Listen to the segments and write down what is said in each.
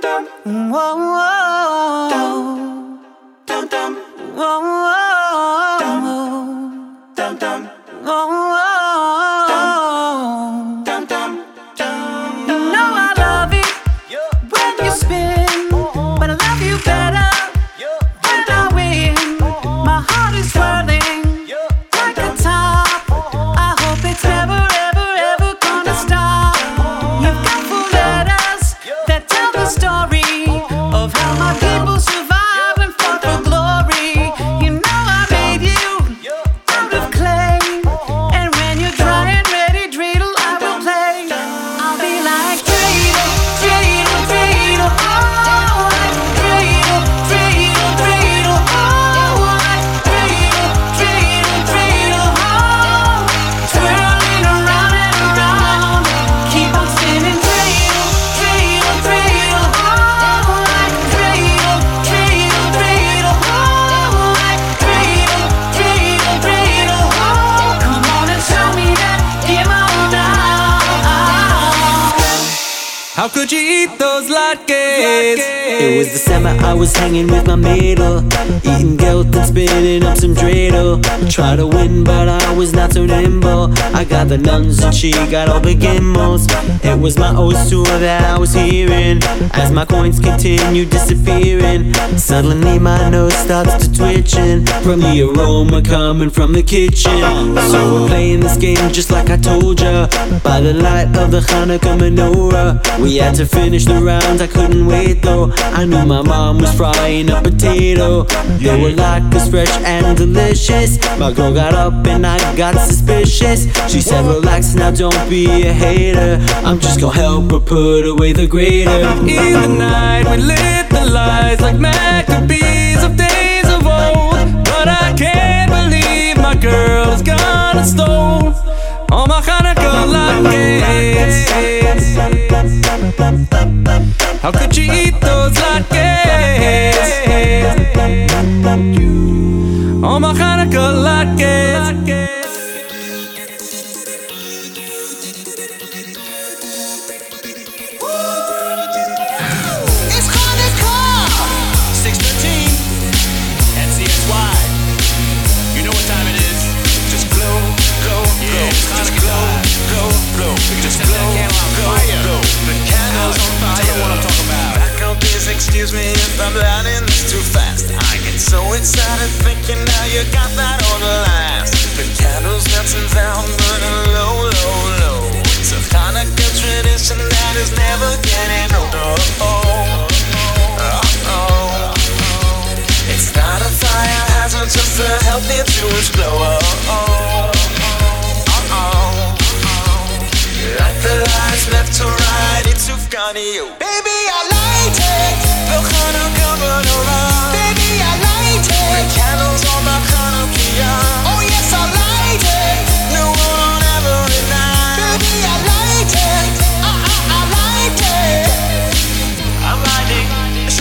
dum. Whoa, whoa. kids. Try to win, but I was not so nimble. I got the nuns and she got all the gimels. It was my tour that I was hearing as my coins continued disappearing. Suddenly my nose starts to twitching from the aroma coming from the kitchen. So we're playing this game just like I told ya by the light of the Hanukkah menorah. We had to finish the rounds, I couldn't wait though. I knew my mom was frying a potato. They were like as fresh and delicious. My girl got up and I got suspicious. She said, Relax now, don't be a hater. I'm just gonna help her put away the grater. In the night, we lit the lights like Maccabees of days of old. But I can't believe my girl is gone and stole all my Hanukkah latkes. How could you eat those latkes? All my Hanukkah latkes. Excuse me if I'm learning this too fast. I get so excited thinking now you got that on the last. The candles melting down, burning low, low, low. It's a Hanukkah tradition that is never getting older. Oh, oh, oh. It's not a fire hazard, just a healthy Jewish glow. Oh, the lights left to right, it's Ufgani. Baby, I light it. Baby, I light it. My Hanukkah. Oh yes, I light it. No one on every night. Baby, I light it. Ah, ah, I, I, I light it. I'm lighting. It's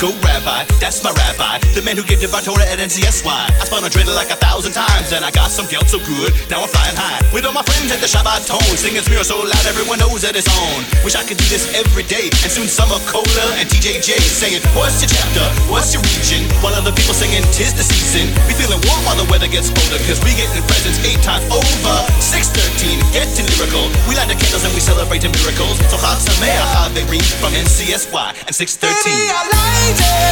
Go rabbi, that's my rabbi. The man who gave divine Torah at NCSY. I spun a dreidel like a thousand times, and I got some guilt so good. Now I'm flying high with all my friends at the Shabbaton. Singing Smear so loud everyone knows that it's on. Wish I could do this every day. And soon Summer Cola and TJJ saying, What's your chapter? What's your region? While other people singing, Tis the season. We feeling warm while the weather gets colder, cause we getting presents eight times over. 613, getting lyrical. We light the candles and we celebrate the miracles. So Chag Sameach, how they read from NCSY and 613. Baby,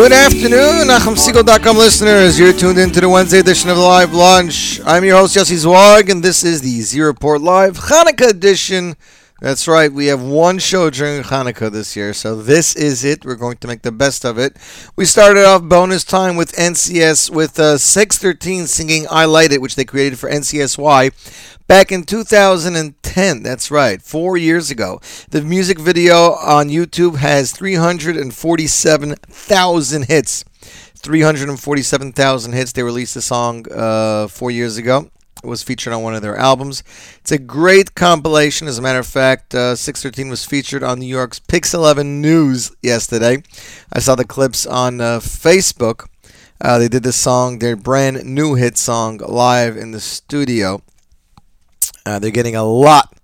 Good afternoon, NachumSegal.com listeners. You're tuned into the Wednesday edition of the Live Lunch. I'm your host, Yossi Zwag, and this is the Z Report Live Hanukkah edition. That's right, we have one show during Hanukkah this year, so this is it. We're going to make the best of it. We started off bonus time with NCS with uh, 613 singing I Light It, which they created for NCSY back in 2010. That's right, four years ago. The music video on YouTube has 347,000 hits. 347,000 hits. They released the song uh, four years ago. Was featured on one of their albums. It's a great compilation. As a matter of fact, uh, 613 was featured on New York's Pix 11 News yesterday. I saw the clips on uh, Facebook. Uh, they did this song, their brand new hit song, live in the studio. Uh, they're getting a lot,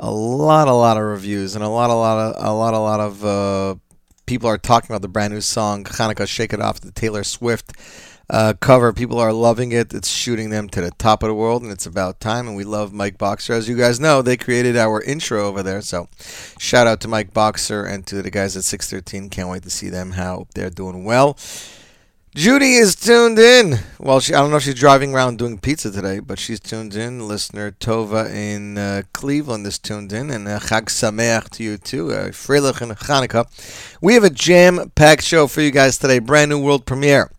a lot, a lot of reviews, and a lot, a lot of, a lot, a lot of uh, people are talking about the brand new song Hanukkah "Shake It Off," the Taylor Swift uh, cover. People are loving it. It's shooting them to the top of the world, and it's about time. And we love Mike Boxer, as you guys know. They created our intro over there, so shout out to Mike Boxer and to the guys at 613. Can't wait to see them. How they're doing well. Judy is tuned in. Well, she, I don't know if she's driving around doing pizza today, but she's tuned in. Listener Tova in uh, Cleveland is tuned in, and uh, Chag Sameach to you too, uh, Freilich and Hanukkah. We have a jam-packed show for you guys today. Brand new world premiere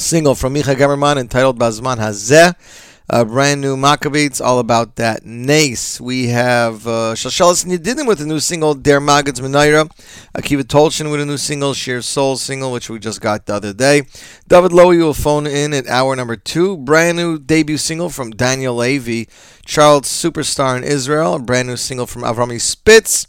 single from Micha Gamerman entitled Bazman Hazeh. A brand new Maccabee. It's all about that Nace. We have uh, Shashalas Nidinim with a new single, Der Magad's Menaira. Akiva Tolshin with a new single, Sheer Soul single, which we just got the other day. David Lowy will phone in at hour number two. Brand new debut single from Daniel Levy. Charles Superstar in Israel. A brand new single from Avrami Spitz.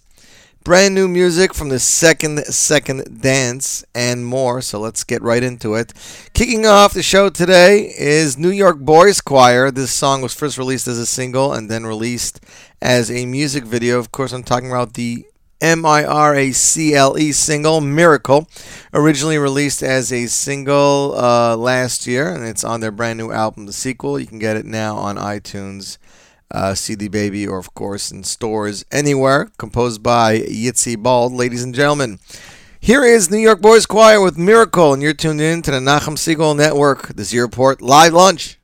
Brand new music from the second second dance and more. So let's get right into it. Kicking off the show today is New York Boys Choir. This song was first released as a single and then released as a music video. Of course, I'm talking about the M I R A C L E single Miracle, originally released as a single uh, last year, and it's on their brand new album, The Sequel. You can get it now on iTunes uh, CD Baby, or of course in stores anywhere. Composed by Yitzi Bald, ladies and gentlemen. Here is New York Boys Choir with Miracle, and you're tuned in to the Nachum Segal Network, the Z Report Live Lunch.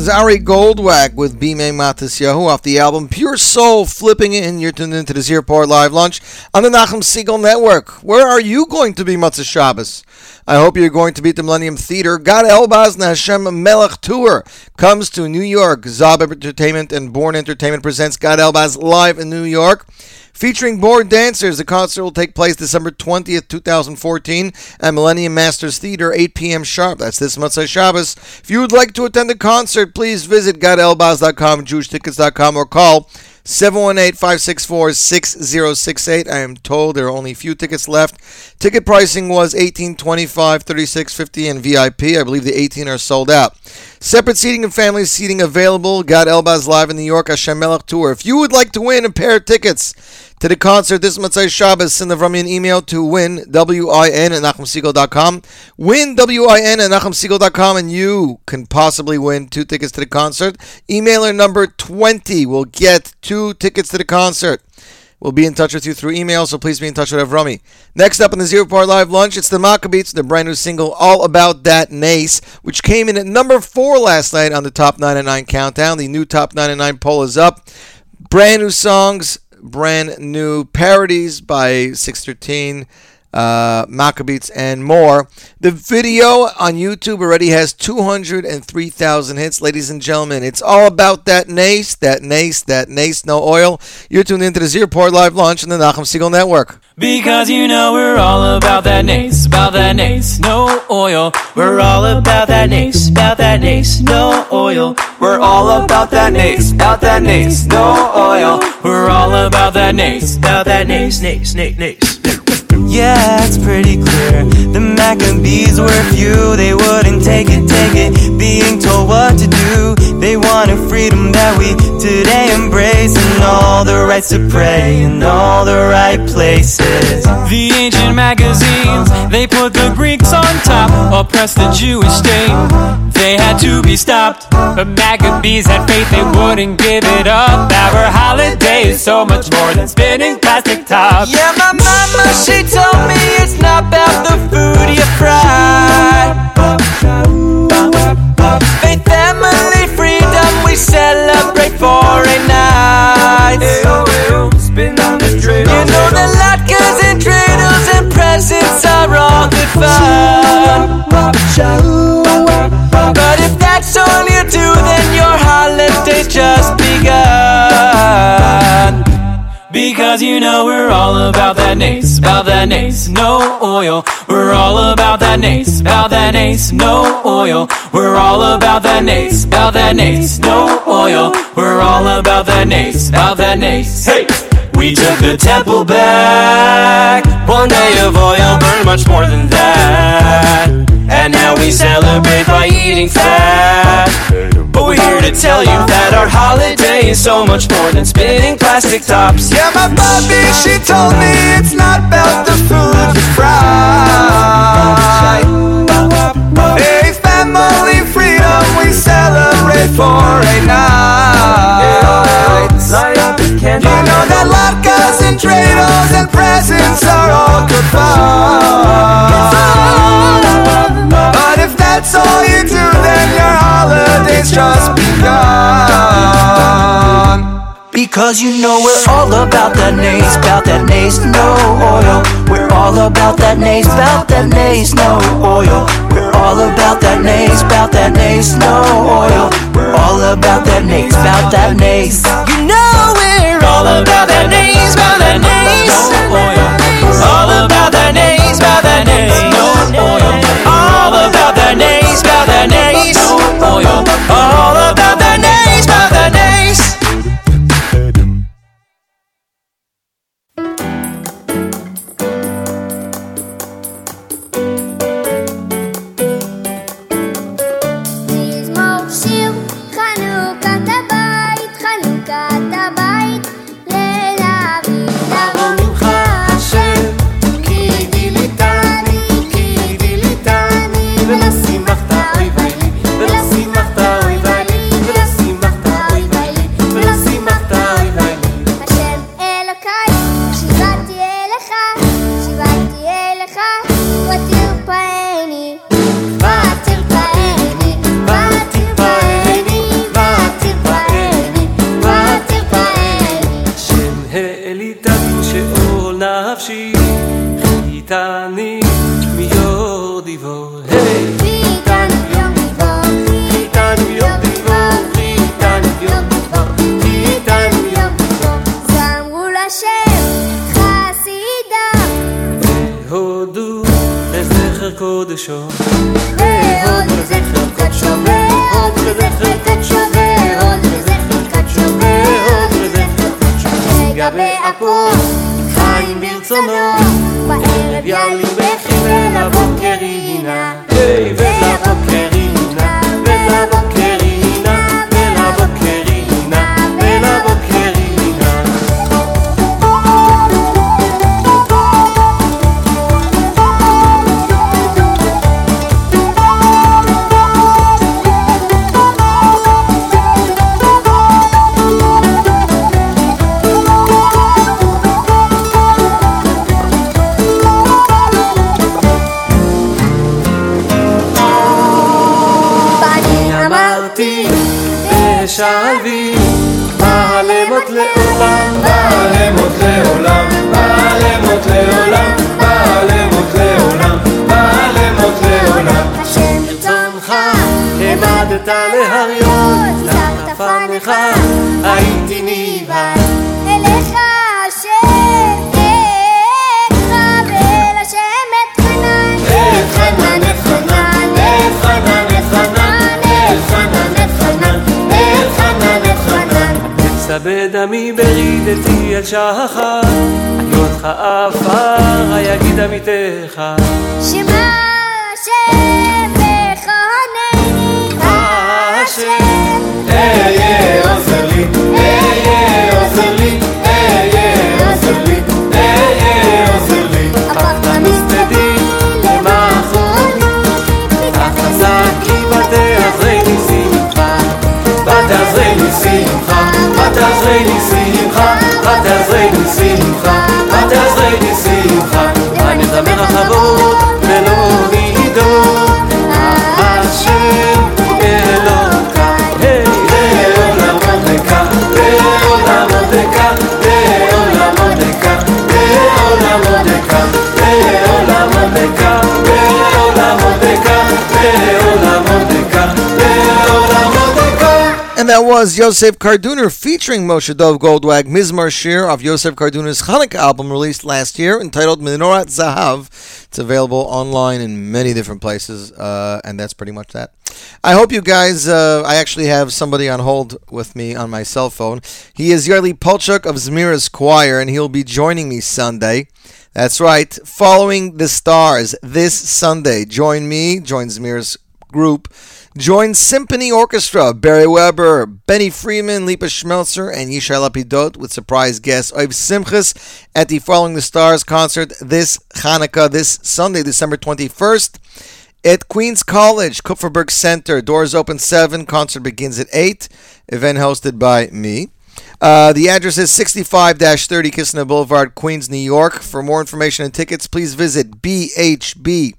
Was Ari Goldwag with Bime Matisyahu off the album Pure Soul Flipping It, In. You're tuned into the Z Report Live Lunch on the Nachum Segal Network. Where are you going to be Motzai Shabbos? I hope you're going to be at the Millennium Theater. Gad Elbaz Hashem Melech Tour comes to New York. Zob Entertainment and Born Entertainment presents Gad Elbaz live in New York. Featuring Born Dancers, the concert will take place December 20th, 2014 at Millennium Masters Theater, 8 p.m. sharp. That's this Motzai Shabbos. If you would like to attend the concert, please visit gadelbaz.com, jewishtickets.com, or call 718-564-6068. I am told there are only a few tickets left. Ticket pricing was 18 25 36 50 and VIP. I believe the 18 are sold out. Separate seating and family seating available. Gad Elbaz live in New York, Hashem Melech Tour. If you would like to win a pair of tickets to the concert this Motzai Shabbos, send the me an email to win, W-I-N, at NachumSegal.com. Win, W-I-N, at NachumSegal.com, and you can possibly win two tickets to the concert. Emailer number 20 will get two tickets to the concert. We'll be in touch with you through email, so please be in touch with Avrami. Next up on the Z Report Live Lunch, it's the Maccabeats, the brand new single All About That Nace, which came in at number four last night on the Top 99 Countdown. The new Top 99 poll is up. Brand new songs, brand new parodies by 613, uh, Maccabeats, and more. The video on YouTube already has 203,000 hits, ladies and gentlemen. It's all about that nace, that nace, that nace, no oil. You're tuned into the Z Report Live launch on the Nachum Segal Network. Because you know we're all about that nace, about that nace, no oil. We're all about that nace, about that nace, no oil. We're all about that nace, about that nace, no oil. We're all about that nace, about that nace, nace, nace, nace. Yeah, it's pretty clear. The Maccabees were few, they wouldn't take it, take it. Being told what to do, they wanted freedom that we today embrace, and all the rights to pray in all the right places. The ancient magazines, they put the Greeks on top, oppressed the Jewish state. They had to be stopped, but Maccabees had faith they wouldn't give it up. Our holiday is so much more than spinning plastic tops. Yeah, my mama, she told me it's not about the food you fry. Faith, family, freedom, we celebrate for a night. You know the latkes and dreidels and presents are all good fun. But if that's all you do, then your holiday's just begun. Because you know we're all about that nace, about that nace, no oil. We're all about that nace, about that nace, no oil. We're all about that nace, about that nace, no oil. We're all about that nace, about that nace. Hey! We took the temple back. One day of oil burned much more than that. And now we celebrate by eating fat. But we're here to tell you that our holiday is so much more than spinning plastic tops. Yeah, my Bobby, she told me it's not about the food you fry. Hey, family freedom, we celebrate for a night. You know that latkes and dreidels and presents are all good fun. But if that's all you do, then your holiday's just begun. Because you know we're all about that nace, about that nace, no oil. We're all about that nace, about that nace, no oil. We're all about that nace, about that nace, no oil. We're all about that nace, about that nace. You know we're all about that nace, about that nace, no oil. All about that nace, about that nace, no oil. All about that nace, about that nace, no oil. All about that nace, about that nace. בחודשו. ועוד לזה חלקת שווה, עוד לזה חלקת שווה, עוד לזה חלקת שווה, עוד לזה חלקת שווה. גבי הכל, חיים ברצונו, בערב יעלים בכי ולבוקר היא הינה. ולבוקר היא הינה, ולבוקר עמי ברידתי אל שחר היותך עפר היגיד עמיתך that was Yosef Karduner featuring Moshe Dov Goldwag, Mizmor Shir of Yosef Karduner's Hanukkah album released last year entitled Menorat Zahav. It's available online in many different places, uh, and that's pretty much that. I hope you guys, uh, I actually have somebody on hold with me on my cell phone. He is Yarli Polchuk of Zmira's Choir, and he'll be joining me Sunday. That's right, following the stars this Sunday. Join me, join Zmira's group. Join Symphony Orchestra, Barry Weber, Benny Friedman, Lipa Schmelzer, and Yishai Lapidot with surprise guest Oiv Simchas at the Following the Stars concert this Hanukkah, this Sunday, December 21st at Queens College, Kupferberg Center. Doors open 7, concert begins at 8. Event hosted by me. Uh, the address is 65 30 Kissena Boulevard, Queens, New York. For more information and tickets, please visit BHB.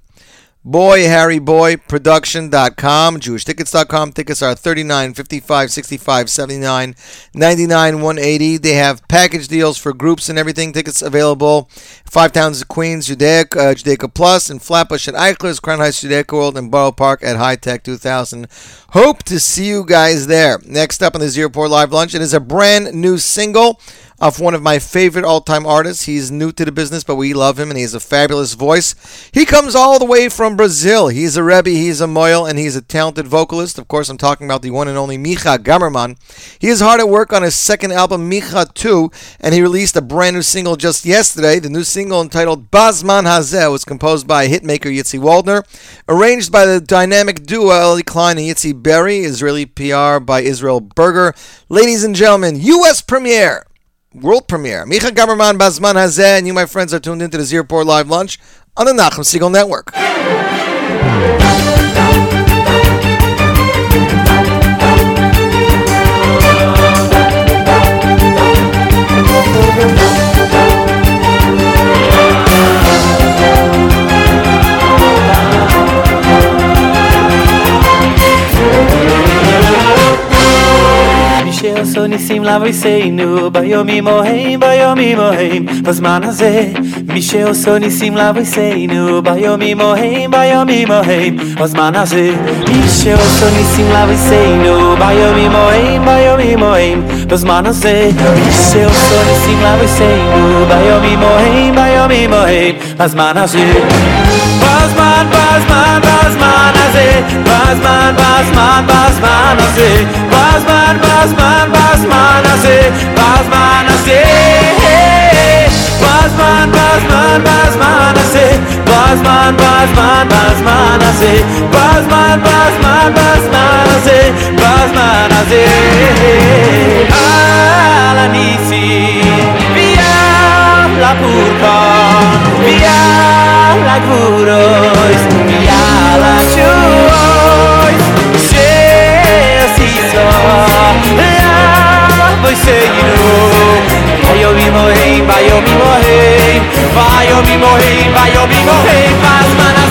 Boy Harry Boy Production.com, JewishTickets.com. Tickets are 39 55 65 79 99 180. They have package deals for groups and everything. Tickets available. Five Towns of Queens, Judaica, uh, Judaica Plus, and Flatbush at Eichler's, Crown Heights Judaica World, and Borough Park at High Tech 2000. Hope to see you guys there. Next up on the Z Report Live Lunch, it is a brand new single of one of my favorite all-time artists. He's new to the business, but we love him, and he has a fabulous voice. He comes all the way from Brazil. He's a Rebbe, he's a Moyle, and he's a talented vocalist. Of course, I'm talking about the one and only Micha Gamerman. He is hard at work on his second album, Micha 2, and he released a brand new single just yesterday. The new single entitled Bazman Hazeh was composed by hitmaker Yitzi Waldner, arranged by the dynamic duo Ellie Klein and Yitzi Berry, Israeli PR by Israel Berger. Ladies and gentlemen, U.S. premiere world premiere. Micha Gamerman Bazman Hazeh, and you, my friends, are tuned into the Z Report Live Lunch on the Nachum Segal Network. יסו ניסים לבוי סיינו ביום אימו הים ביום אימו הים בזמן הזה Michel sonisim la voiseinu Bayomi moheim, bayomi moheim Osman azir Michel sonisim la voiseinu Bayomi moheim, bayomi moheim Osman azir Michel sonisim la voiseinu Bayomi moheim, bayomi moheim Osman azir Osman, Osman, Osman azir Osman, Osman, Osman azir Osman, Osman, Osman azir Osman azir Batman, Batman, Batman hace Batman, Batman, Batman hace Batman, Batman, Batman hace Batman hace Alla nisi Via la purpa Via la gurois Via la chois. Se si so Ja voi se ניסים לאבותינו, ביומים ההם, ביומים ההם, בזמן הזה. מי שעושה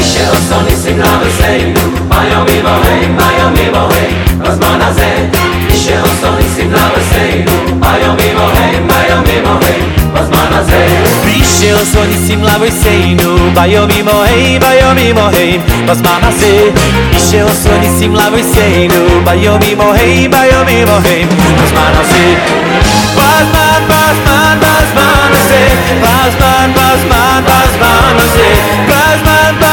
Michel Sony signava sei Miami Bahrein, Miami Bahrein As manas é Michel Sony signava sei Miami Bahrein, Miami Bahrein As manas é Michel Sony signava sei Miami Bahrein, Miami Bahrein As manas é Michel Sony signava sei Miami Bahrein, Miami Bahrein As manas é Basman, Basman, Basman, Basman, Basman, Basman, Basman, Basman, Basman, Basman,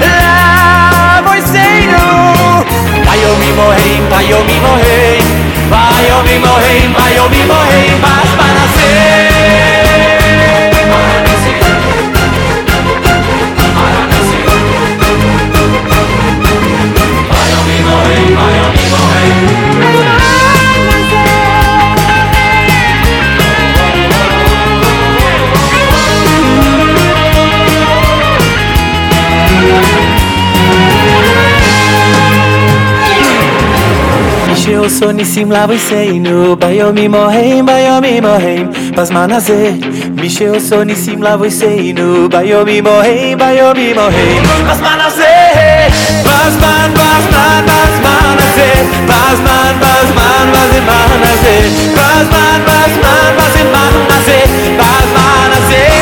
É moiseiro. Vai eu me morrer, vai eu me morrer. Vai eu me morrer, vai eu me morrer. Mas para ser no soni simla vojseinu Bayomi moheim, bayomi moheim Bazman hazeh Mishel soni simla vojseinu Bayomi moheim, bayomi moheim Bazman hazeh Bazman, bazman, bazman hazeh Bazman, bazman, bazman hazeh Bazman, bazman, bazman hazeh Bazman hazeh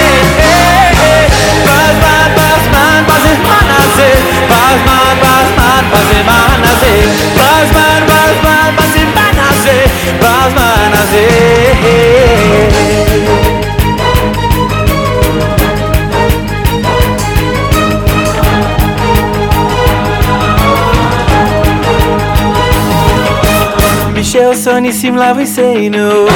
Bazman, bazman, bazman hazeh Bazman, bazman, bazman prazer. Michel Sonissime, là vous c'est no.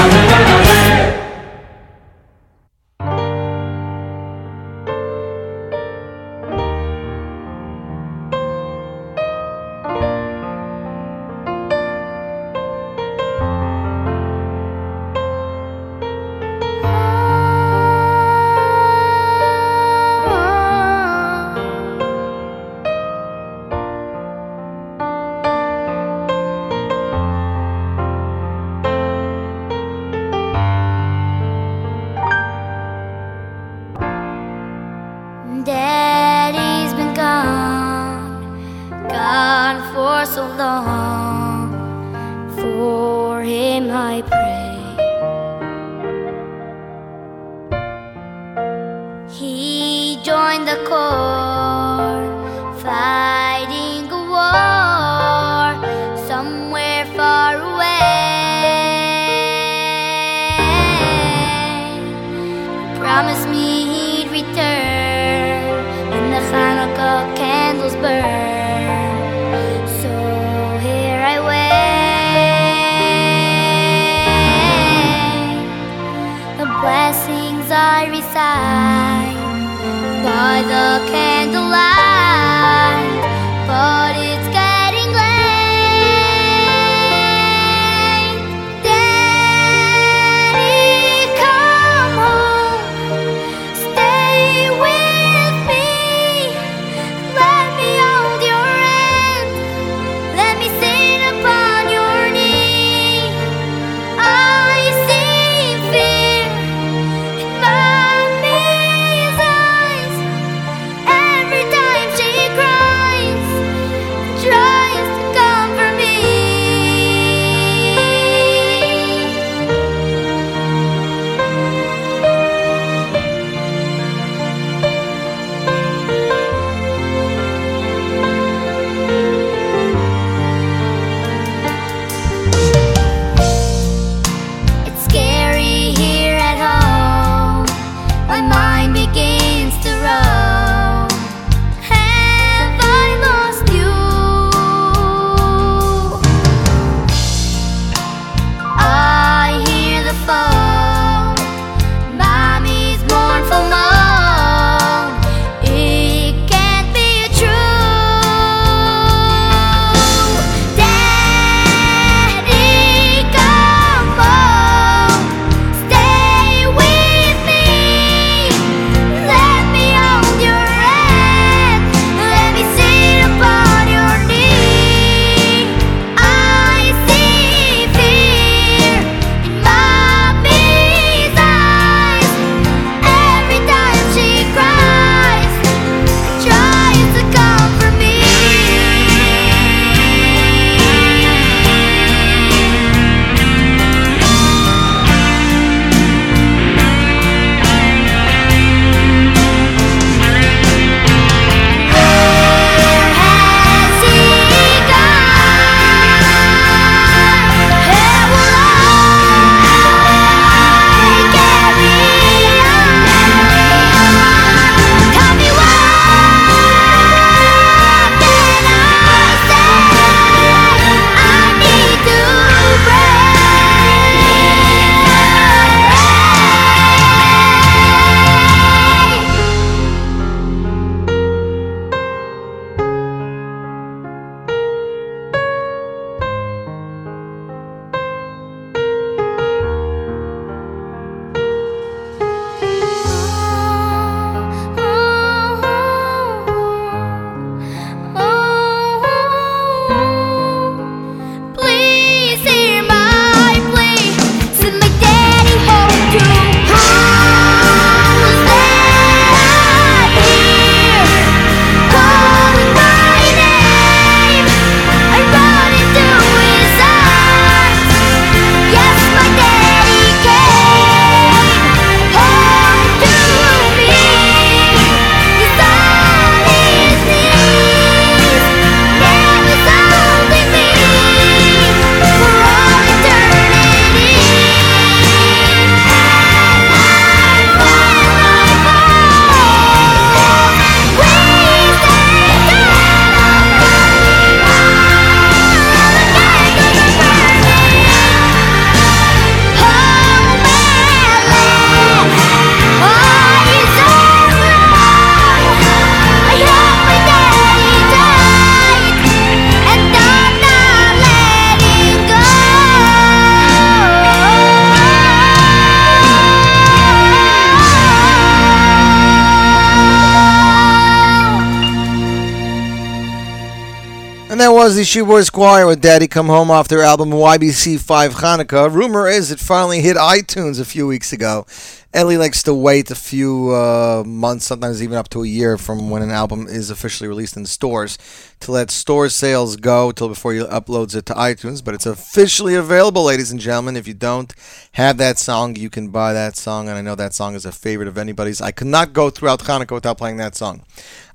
That was Choir with Daddy Come Home off their album YBC 5 Hanukkah. Rumor is it finally hit iTunes a few weeks ago. Ellie likes to wait a few uh, months, sometimes even up to a year from when an album is officially released in stores to let store sales go till before he uploads it to iTunes. But it's officially available, ladies and gentlemen. If you don't have that song, you can buy that song. And I know that song is a favorite of anybody's. I could not go throughout Hanukkah without playing that song.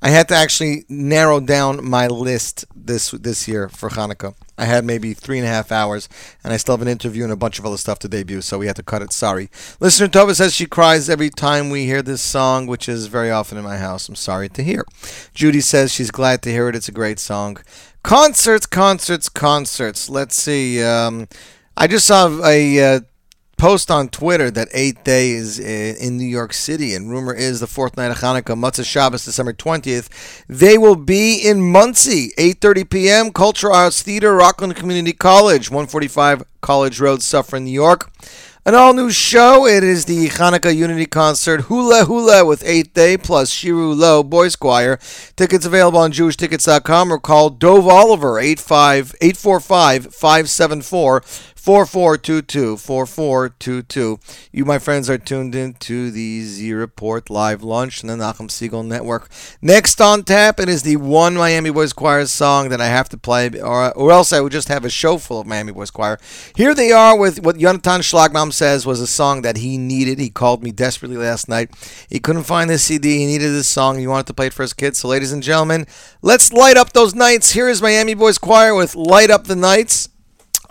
I had to actually narrow down my list this this year for Hanukkah. I had maybe three and a half hours, and I still have an interview and a bunch of other stuff to debut, so we had to cut it. Sorry. Listener Tova says she cries every time we hear this song, which is very often in my house. I'm sorry to hear. Judy says she's glad to hear it. It's a great song. Concerts, concerts, concerts. Let's see. Um, I just saw a uh, post on Twitter that Eighth Day is uh, in New York City, and rumor is the fourth night of Hanukkah, Motzai Shabbos, December twentieth. They will be in Monsey, eight thirty p.m. Cultural Arts Theater, Rockland Community College, one forty five College Road, Suffern, New York. An all new show. It is the Hanukkah Unity Concert Hula Hula with Eighth Day plus Shiru Low Boys Choir. Tickets available on JewishTickets.com or call Dove Oliver 85 845 574 4422 4422. You, my friends, are tuned in to the Z Report live launch on the Nachum Segal Network. Next on tap, it is the one Miami Boys Choir song that I have to play, or, or else I would just have a show full of Miami Boys Choir. Here they are with what Jonathan Schlagbaum says was a song that he needed. He called me desperately last night. He couldn't find the CD. He needed this song. He wanted to play it for his kids. So, ladies and gentlemen, let's light up those nights. Here is Miami Boys Choir with Light Up the Nights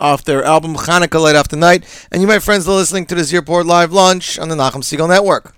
off their album Hanukkah Light After Night. And you, my friends, are listening to the Z Report Live Lunch on the Nachum Segal Network.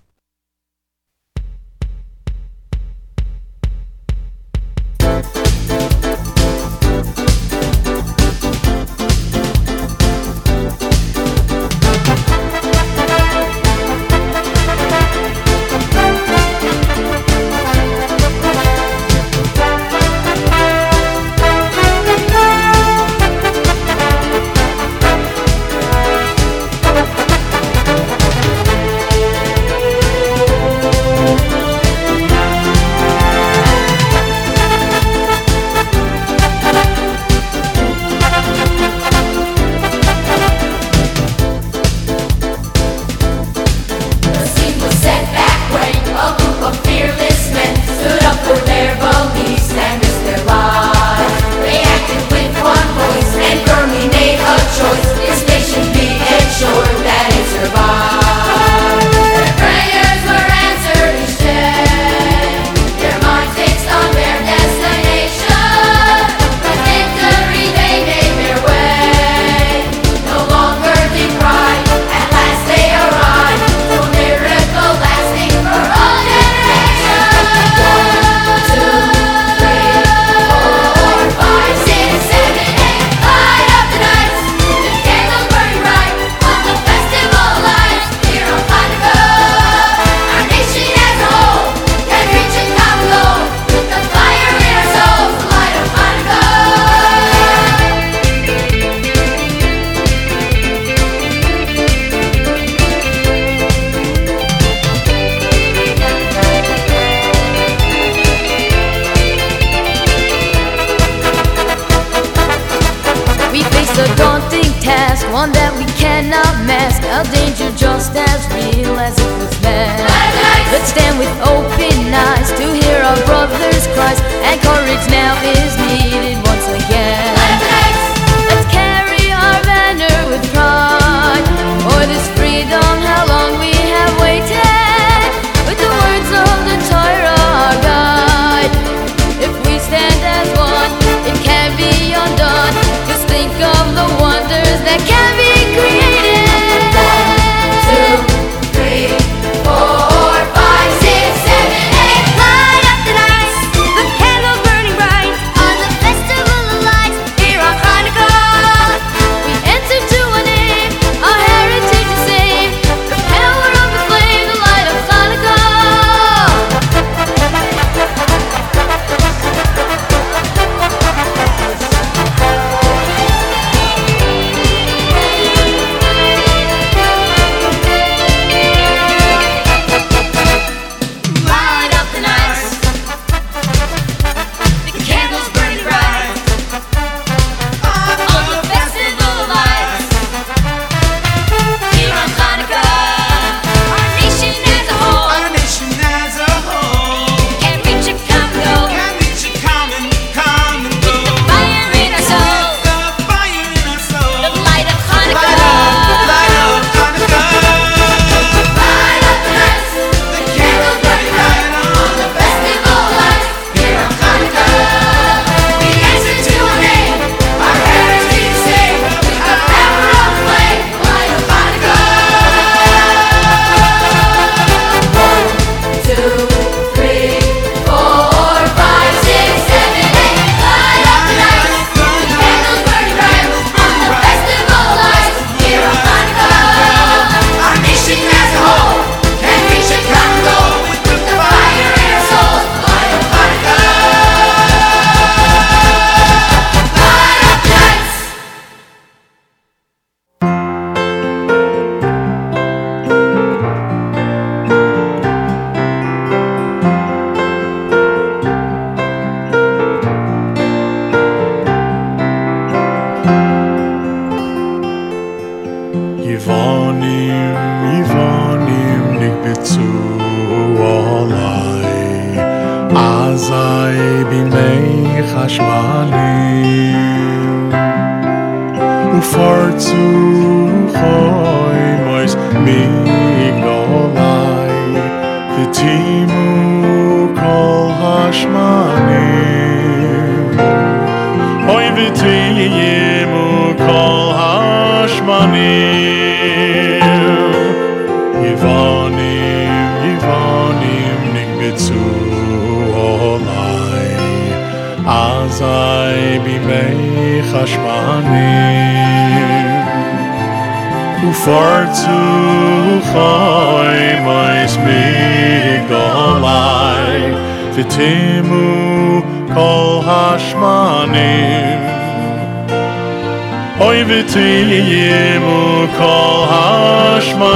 Oy vitimu kol hashmanim.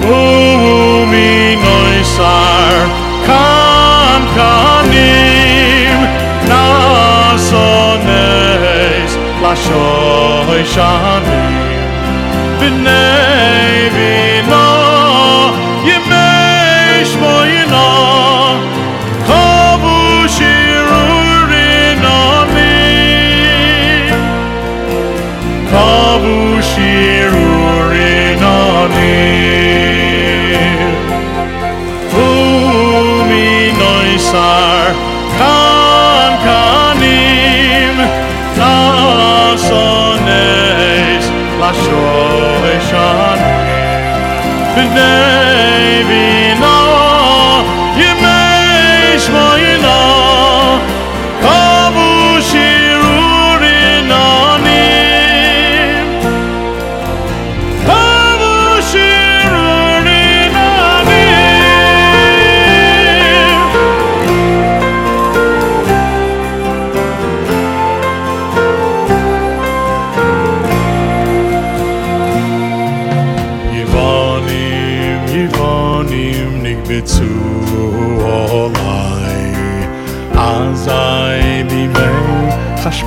Umi noisar kan kanim. Nasones lashoy shanim noisar kan kanim Nasones lashoy shanim B'nei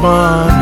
chashmanim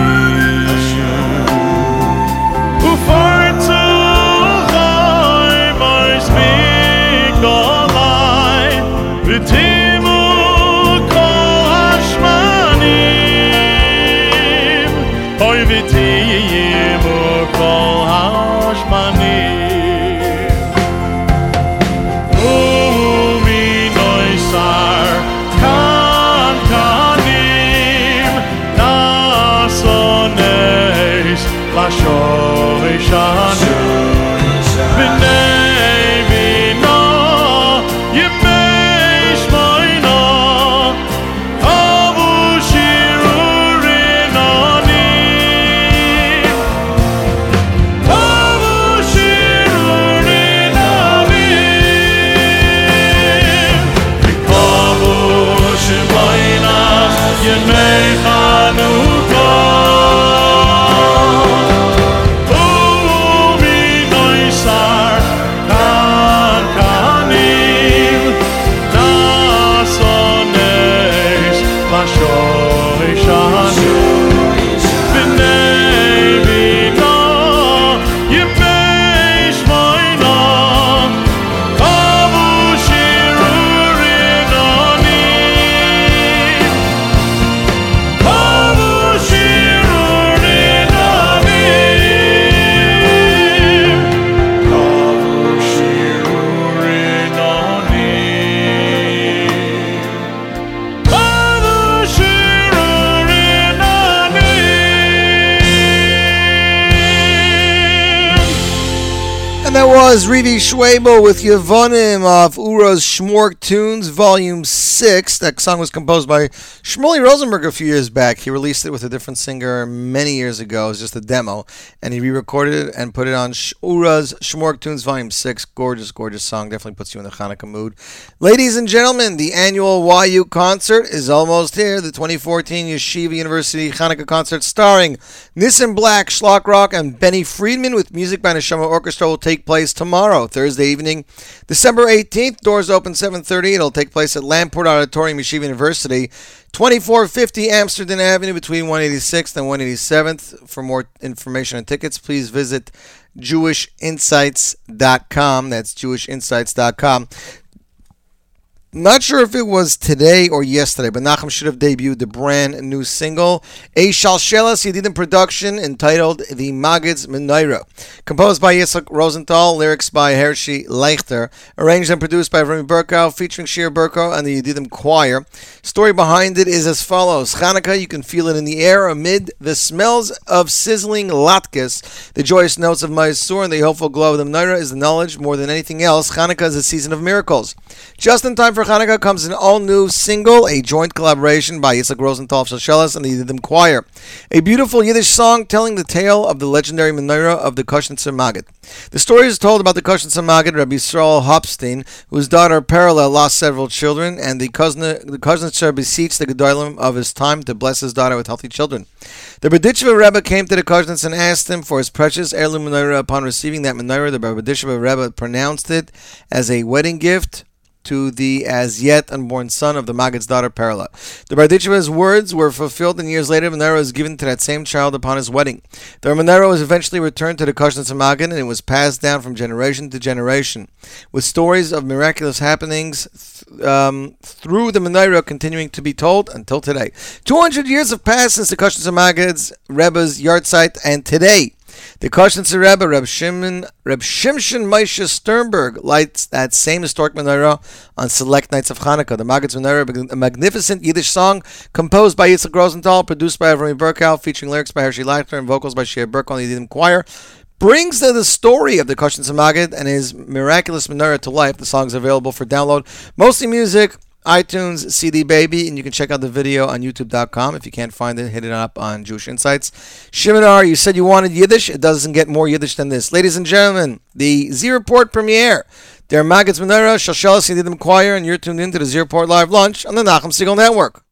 was Rivie Schwebel with Yavonim of Ura's Schmork Tunes, Volume 6. That song was composed by Shmuley Rosenberg a few years back. He released it with a different singer many years ago. It was just a demo. And he re recorded it and put it on Ura's Schmork Tunes, Volume 6. Gorgeous, gorgeous song. Definitely puts you in the Hanukkah mood. Ladies and gentlemen, the annual YU concert is almost here. The 2014 Yeshiva University Hanukkah concert starring Nissan Black, Shlock Rock, and Benny Friedman with music by Neshama Orchestra will take place tomorrow, Thursday evening, December 18th. Doors open 7:30. It'll take place at Lamport Auditorium, Yeshiva University, 2450 Amsterdam Avenue between 186th and 187th. For more information and tickets, please visit jewishinsights.com. That's jewishinsights.com. Not sure if it was today or yesterday, but Nachum should have debuted the brand new single, a Shalshelas Yedidim production entitled The Magid's Menorah. Composed by Yitzhak Rosenthal, lyrics by Hershey Leichter, arranged and produced by Remy Burkow, featuring Shir Burkow and the Yedidim Choir. Story behind it is as follows Hanukkah, you can feel it in the air amid the smells of sizzling latkes, the joyous notes of Maoz Tzur, and the hopeful glow of the Menorah is the knowledge more than anything else. Hanukkah is a season of miracles. Just in time for Hanukkah comes an all new single, a joint collaboration by Yitzhak Rosenthal of Shalshelas and the Yedidim Choir. A beautiful Yiddish song telling the tale of the legendary menorah of the Kushnitzer Magid. The story is told about the Kushnitzer Magid, Rabbi Yisrael Hopstein, whose daughter Perla lost several children, and the Kusn- the Kushnitzer beseeched the Gedolim of his time to bless his daughter with healthy children. The Berditchever Rebbe came to the Kushnitz and asked him for his precious heirloom menorah. Upon receiving that menorah, the Berditchever Rebbe pronounced it as a wedding gift to the as yet unborn son of the Maggid's daughter Perla. The Berditchever's words were fulfilled, and years later, Menorah was given to that same child upon his wedding. The Menorah was eventually returned to the Kushnitz Maggid, and it was passed down from generation to generation, with stories of miraculous happenings th- um, through the Menorah continuing to be told until today. 200 years have passed since the Kushnitz Maggid's Rebbe's yahrzeit, and today, the Koshnitzer Rebbe, Reb Shimon, Reb Shimshon Moshe Sternberg, lights that same historic menorah on select nights of Hanukkah. The Maggid's Menorah, a magnificent Yiddish song composed by Yitzhak Rosenthal, produced by Avrami Burkow, featuring lyrics by Hershey Leichter and vocals by Shea Burkow and the Yedidim Choir, brings the, the story of the Koshnitzer Maggid and his miraculous menorah to life. The song is available for download, mostly music iTunes, CD Baby, and you can check out the video on YouTube.com. If you can't find it, hit it up on Jewish Insights. Shiminar, you said you wanted Yiddish. It doesn't get more Yiddish than this. Ladies and gentlemen, the Z Report premiere. They're Maggid's Menorah, Shalshelas Yedidim Choir, and you're tuned in to the Z Report Live Lunch on the Nachum Segal Network.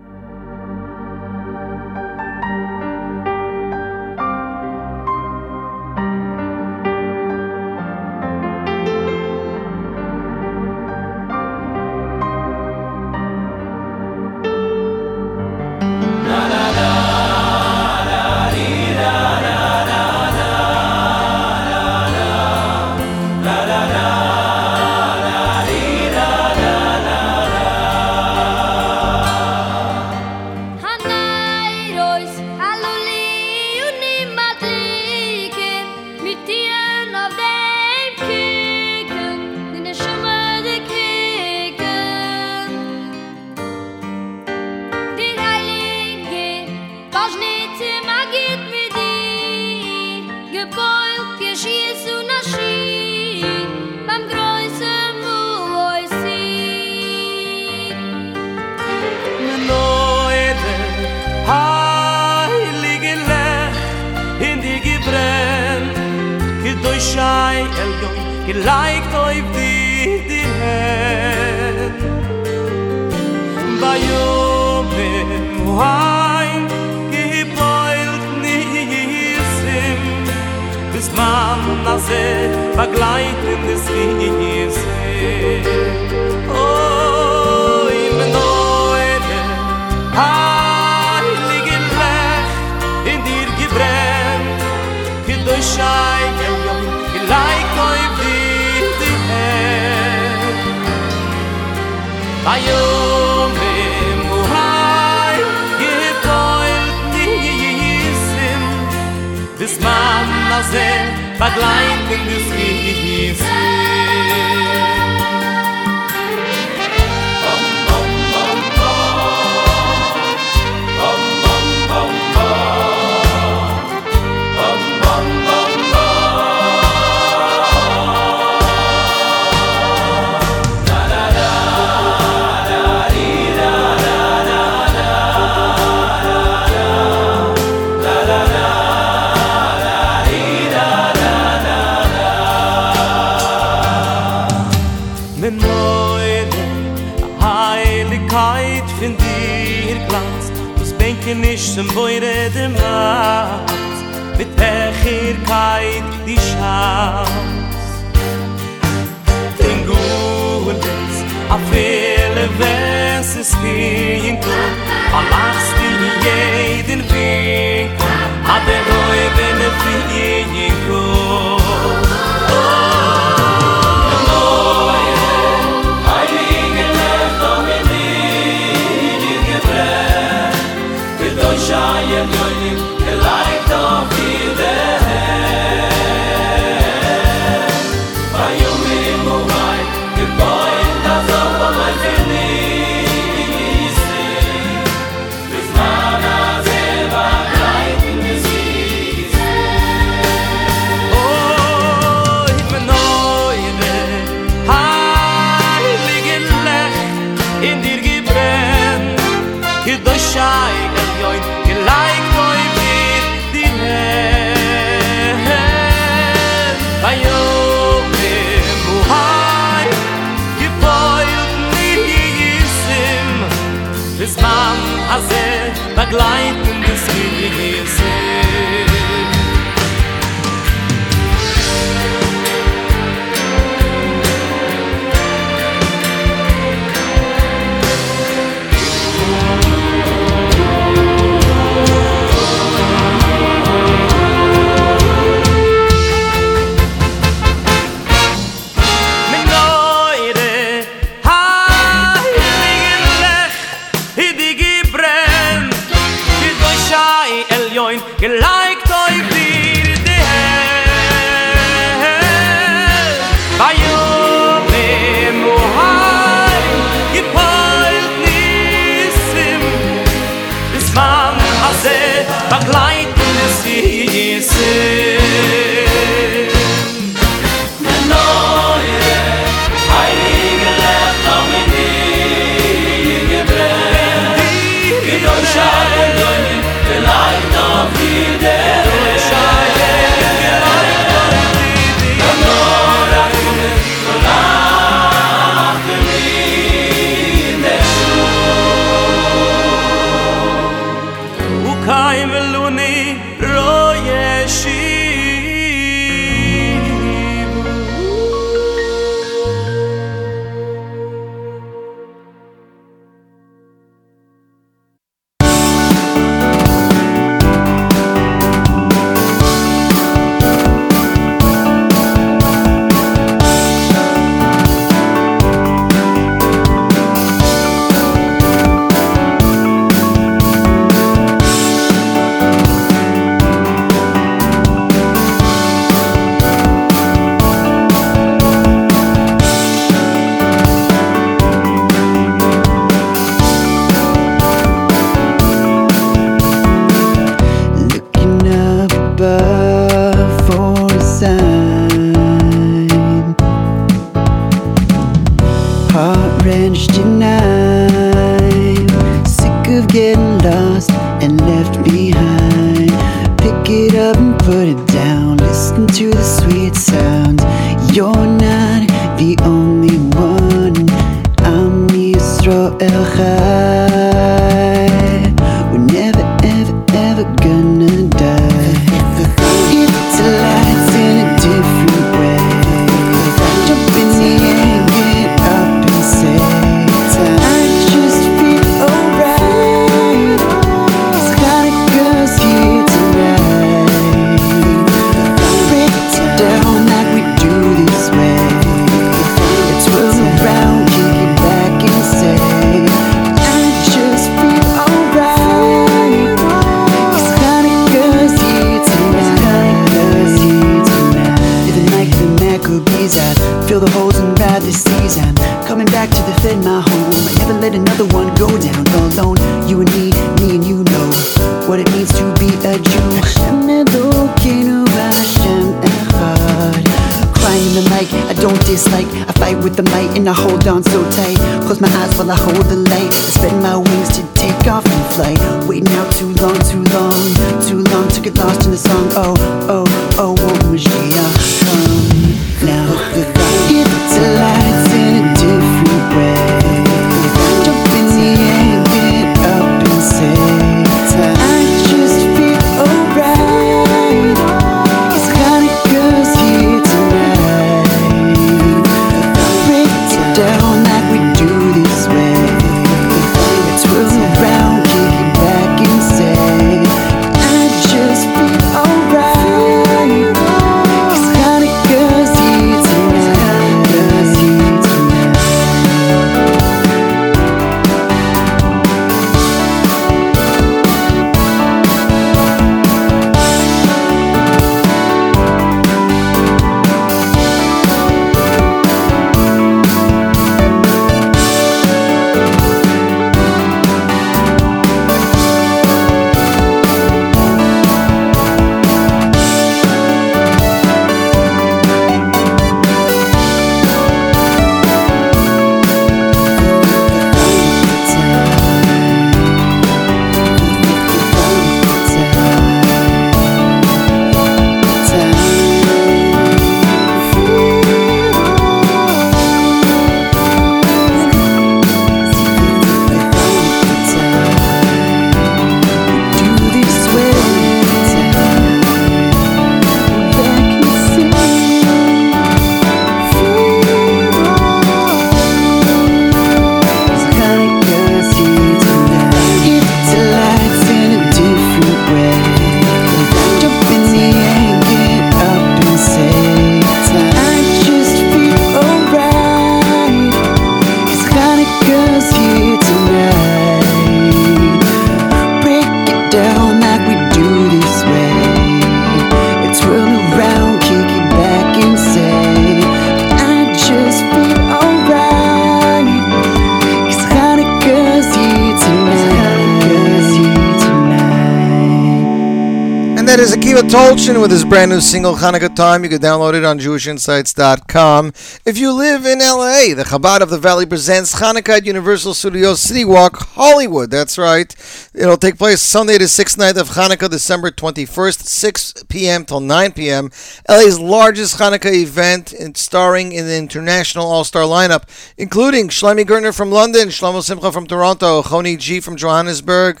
Akiva Tolchin with his brand new single Hanukkah Time. You can download it on JewishInsights.com. If you live in LA, the Chabad of the Valley presents Hanukkah at Universal Studios City Walk, Hollywood. That's right. It'll take place Sunday, the 6th night of Hanukkah, December 21st, 6 p.m. till 9 p.m. LA's largest Hanukkah event, starring in the international all-star lineup, including Shlomi Gertner from London, Shlomo Simcha from Toronto, Choni G from Johannesburg,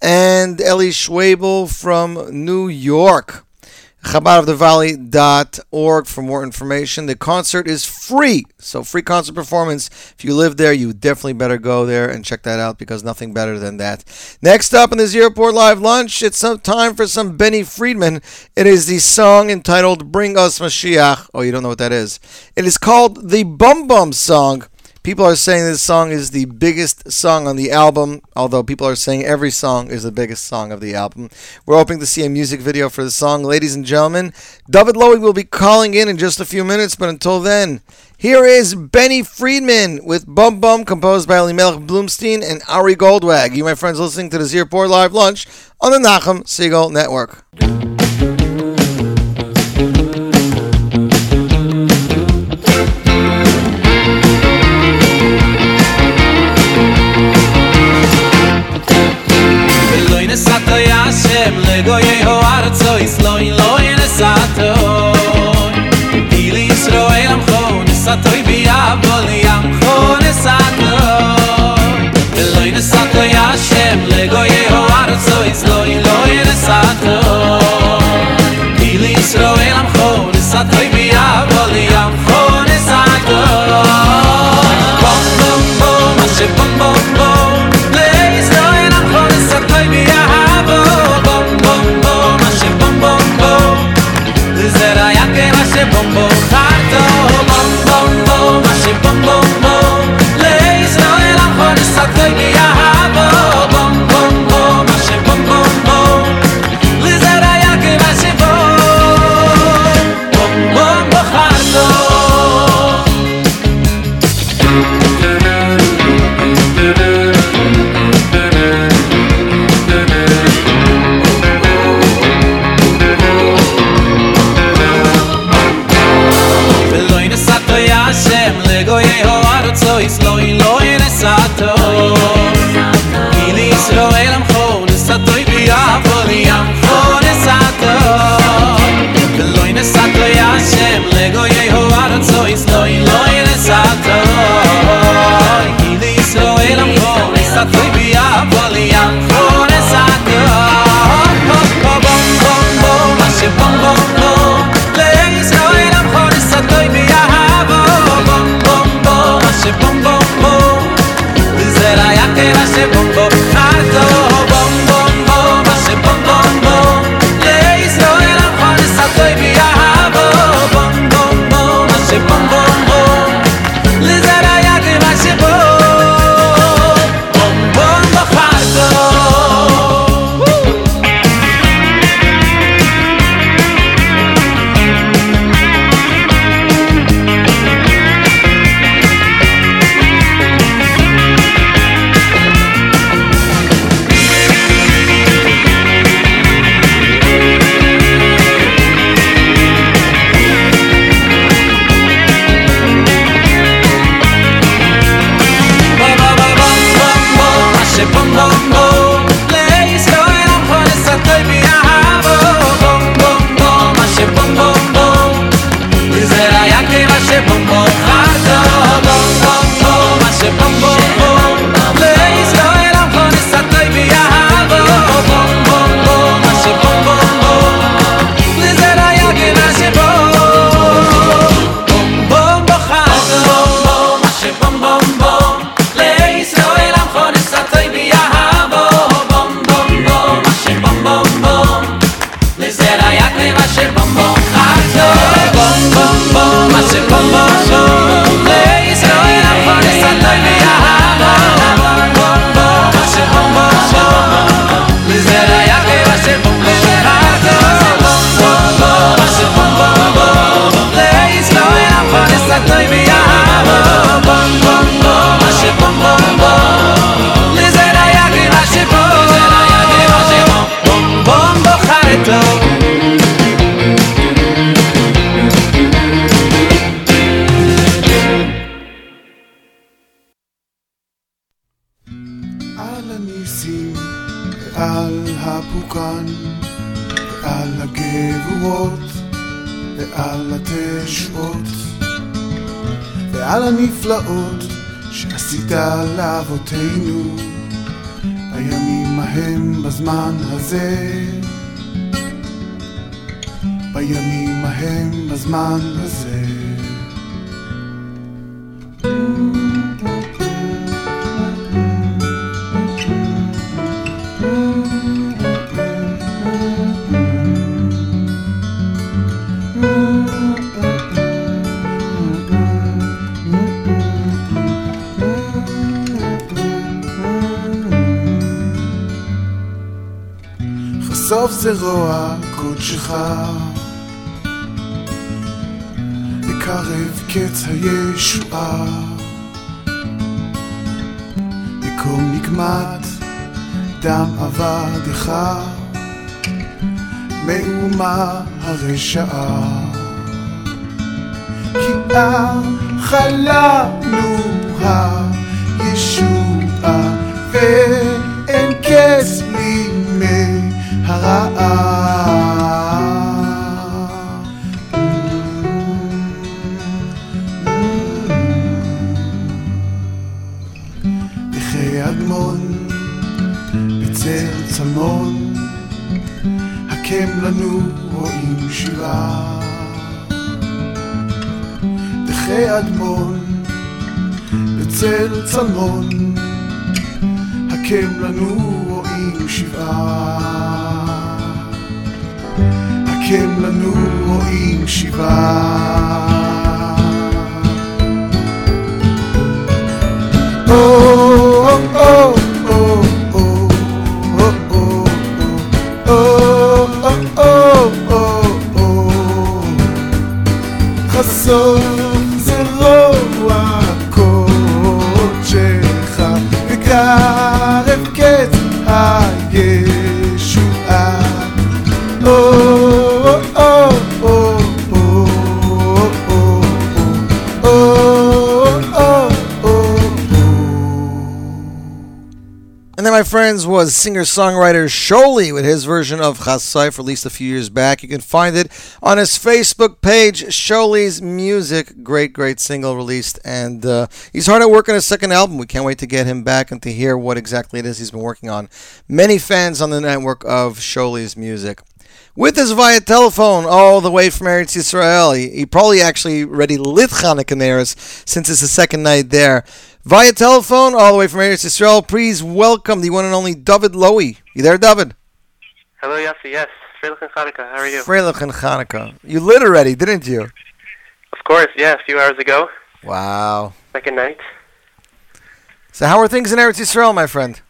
and Eli Schwebel from New York. ChabadoftheValley.org for more information. The concert is free, so free concert performance. If you live there, you definitely better go there and check that out because nothing better than that. Next up in this Z Report Live Lunch, it's some time for some Benny Friedman. It is the song entitled "Bring Us Mashiach." Oh, you don't know what that is? It is called the Bum Bum Song. People are saying this song is the biggest song on the album, although people are saying every song is the biggest song of the album. We're hoping to see a music video for the song. Ladies and gentlemen, David Lowy will be calling in in just a few minutes, but until then, here is Benny Friedman with Bum Bum, composed by Elimelech Bloomstein and Ari Goldwag. You, my friends, listening to the Z Report Live Lunch on the Nachum Segal Network. Jehovah rutz izloi lo yersat dilis roi am khon sat ribya gol yam khon sat lo leloi de shem lego jehovah rutz izloi lo yersat dilis roi am khon sat ribya yam am khon sato לבדך, אחד, מאומה הרשעה. כי אכלנו הישועה ו... was singer-songwriter Sholi with his version of Chassaif, released a few years back. You can find it on his Facebook page, Sholi's Music. Great, great single released, and uh, he's hard at work on his second album. We can't wait to get him back and to hear what exactly it is he's been working on. Many fans on the network of Sholi's Music. With us via telephone, all the way from Eretz Yisrael. He, he probably actually already lit Eretz since it's the second night there. Via telephone, all the way from Eretz Yisrael, please welcome the one and only David Lowy. You there, David? Hello, Yossi. Yes, Freilich and Hanukkah. How are you? Freilich and Chanukah. You lit already, didn't you? Of course, yeah. A few hours ago, Wow. second night. So how are things in Eretz Yisrael, my friend?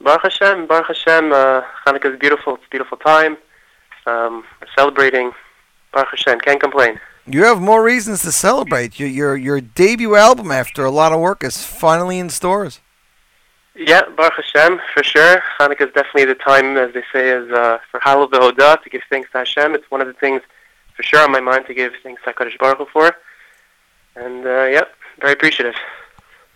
Baruch Hashem, Baruch Hashem. Uh, Hanukkah is beautiful. It's a beautiful time. Um, we're celebrating. Baruch Hashem. Can't complain. You have more reasons to celebrate. Your your your debut album, after a lot of work, is finally in stores. Yeah, Baruch Hashem, for sure. Hanukkah is definitely the time, as they say, is uh, for Halal V'Hodah, to give thanks to Hashem. It's one of the things for sure on my mind to give thanks to HaKadosh Baruch Hu for. And, uh, yeah, very appreciative.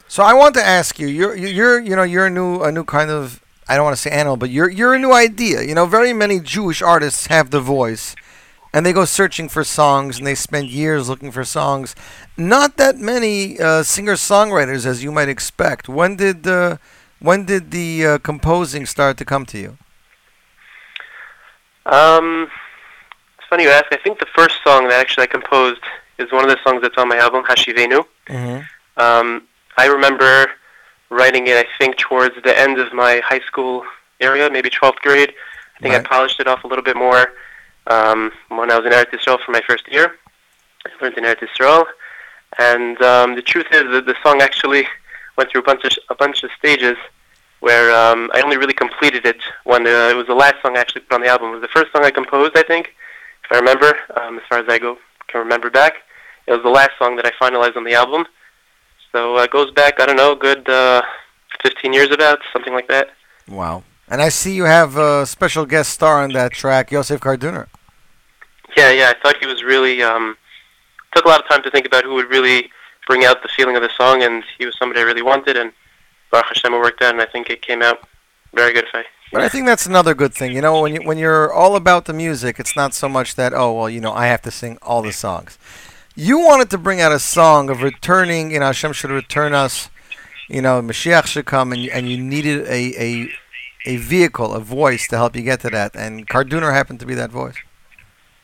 So I want to ask you, you're you're you know you're a new a new kind of I don't want to say animal, but you're you're a new idea. You know, very many Jewish artists have the voice, and they go searching for songs, and they spend years looking for songs. Not that many uh, singer songwriters, as you might expect. When did uh, when did the uh, composing start to come to you? Um, it's funny you ask. I think the first song that actually I composed is one of the songs that's on my album, Hashivenu. Mm-hmm. Um, I remember writing it, I think, towards the end of my high school area, maybe 12th grade. I think Right. I polished it off a little bit more um, when I was in Eretz Yisrael for my first year. I learned in Eretz Yisrael. And um, the truth is that the song actually went through a bunch of, a bunch of stages where um, I only really completed it when uh, it was the last song I actually put on the album. It was the first song I composed, I think, if I remember, um, as far as I go can remember back. It was the last song that I finalized on the album. So uh, it goes back, I don't know, good uh, 15 years about, something like that. Wow. And I see you have a special guest star on that track, Yosef Karduner. Yeah, yeah, I thought he was really, um, took a lot of time to think about who would really bring out the feeling of the song, and he was somebody I really wanted, and Baruch Hashem it worked out, and I think it came out very good if. But I think that's another good thing. You know, when you when you're all about the music, it's not so much that oh well, you know, I have to sing all the songs. You wanted to bring out a song of returning. You know, Hashem should return us. You know, Mashiach should come, and and you needed a a a vehicle, a voice to help you get to that. And Karduner happened to be that voice.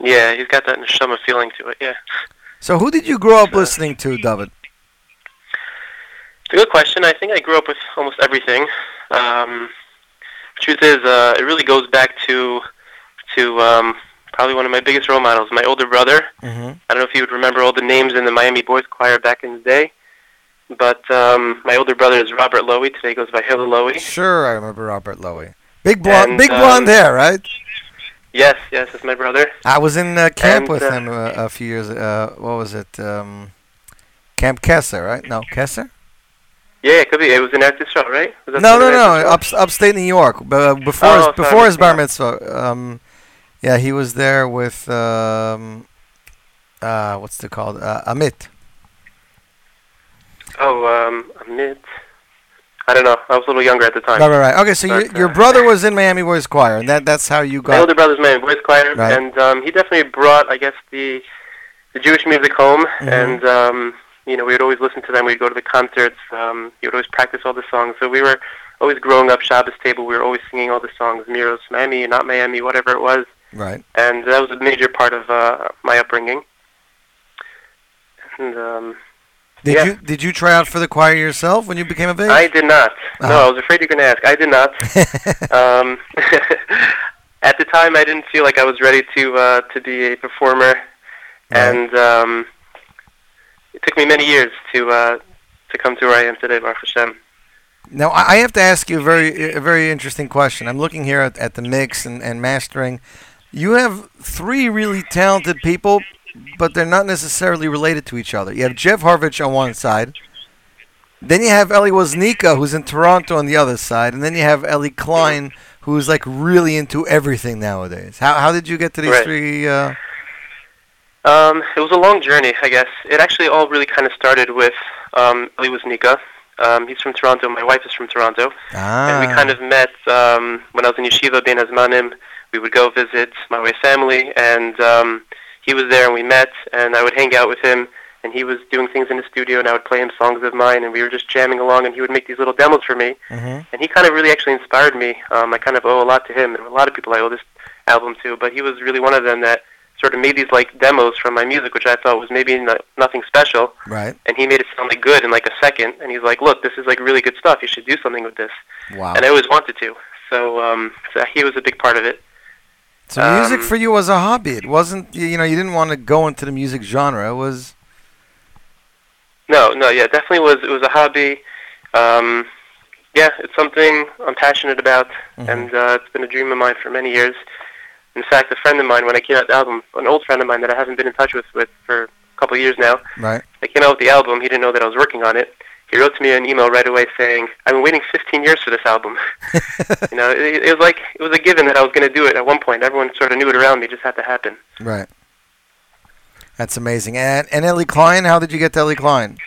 Yeah, he's got that neshama feeling to it. Yeah, So, who did you grow up listening to, David? it's a good question. I think I grew up with almost everything. Um, truth is, uh, it really goes back to to um, probably one of my biggest role models, my older brother. Mm-hmm. I don't know if you would remember all the names in the Miami Boys Choir back in the day, but um, my older brother is Robert Lowy. Today goes by Hilla Lowy. Sure, I remember Robert Lowy. Big blonde, And, big um, blonde hair, right? Yes, yes, it's my brother. I was in uh, camp And, with uh, him uh, a few years. Uh, what was it? Um, camp Kesser, right? No, Kesser. Yeah, it could be. It was in Yisrael, right? Was No, no, no. Up, upstate New York. But uh, before Oh, his, sorry, before his bar mitzvah, um, yeah, he was there with um, uh, what's it called? Uh, Amit. Oh, um, Amit. I don't know. I was a little younger at the time. Right, right, right. Okay, so your But, your uh, brother was in Miami Boys Choir, and that that's how you got. My older brother's my Boys choir, Right. and um, he definitely brought, I guess, the the Jewish music home. Mhm. And um, you know, we would always listen to them. We'd go to the concerts. Um, he would always practice all the songs. So we were always growing up Shabbos table. We were always singing all the songs, Miros, Miami, not Miami, whatever it was. Right. And that was a major part of uh, my upbringing. And um, Did yeah. you did you try out for the choir yourself when you became of age? I did not. No, Uh-huh. I was afraid you're going to ask. I did not. um, at the time, I didn't feel like I was ready to uh, to be a performer, and um, it took me many years to uh, to come to where I am today, Baruch Hashem. Now I I have to ask you a very a very interesting question. I'm looking here at, at the mix and, and mastering. You have three really talented people, but they're not necessarily related to each other. You have Jeff Harvich on one side. Then you have Ellie Woznica, who's in Toronto on the other side, and then you have Ellie Klein, who's like really into everything nowadays. How how did you get to these Right. three? Uh, Um, it was a long journey, I guess. It actually all really kind of started with um, Eli Woznica. Um, he's from Toronto. My wife is from Toronto. And we Ah. kind of met um, when I was in yeshiva, Ben Azmanim. We would go visit my wife's family, and um, he was there, and we met, and I would hang out with him, and he was doing things in the studio, and I would play him songs of mine, and we were just jamming along, and he would make these little demos for me, mhm. and he kind of really actually inspired me. Um, I kind of owe a lot to him, and a lot of people I owe this album to, but he was really one of them that sort of made these like demos from my music, which I thought was maybe no, nothing special, Right. and he made it sound like good in like a second, and he's like, "Look, this is like really good stuff. You should do something with this." Wow. And I always wanted to, so um, so he was a big part of it. So music um, for you was a hobby. It wasn't. You know, you didn't want to go into the music genre. It was. No, no, yeah, definitely was. It was a hobby. Um, yeah, it's something I'm passionate about, Mhm. and uh, it's been a dream of mine for many years. In fact, a friend of mine, when I came out with the album, an old friend of mine that I haven't been in touch with with for a couple of years now, Right. I came out with the album. He didn't know that I was working on it. He wrote to me an email right away saying, "I've been waiting 15 years for this album." you know, it, it was like it was a given that I was going to do it at one point. Everyone sort of knew it around me; it just had to happen. Right. That's amazing. And and Ellie Klein, how did you get to Ellie Klein?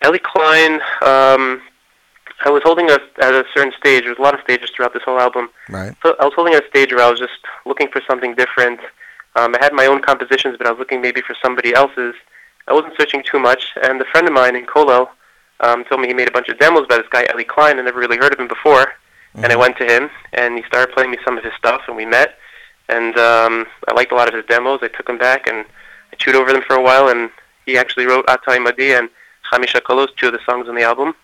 Ellie Klein, um, I was holding a at a certain stage. There's a lot of stages throughout this whole album. Right. So I was holding a stage where I was just looking for something different. Um, I had my own compositions, but I was looking maybe for somebody else's. I wasn't searching too much, and a friend of mine in Kolel um, told me he made a bunch of demos by this guy Ellie Klein. I never really heard of him before, and I went to him, and he started playing me some of his stuff, and we met. And um, I liked a lot of his demos. I took them back, and I chewed over them for a while, and he actually wrote Ata Imadi and Hamisha Kolos, two of the songs on the album.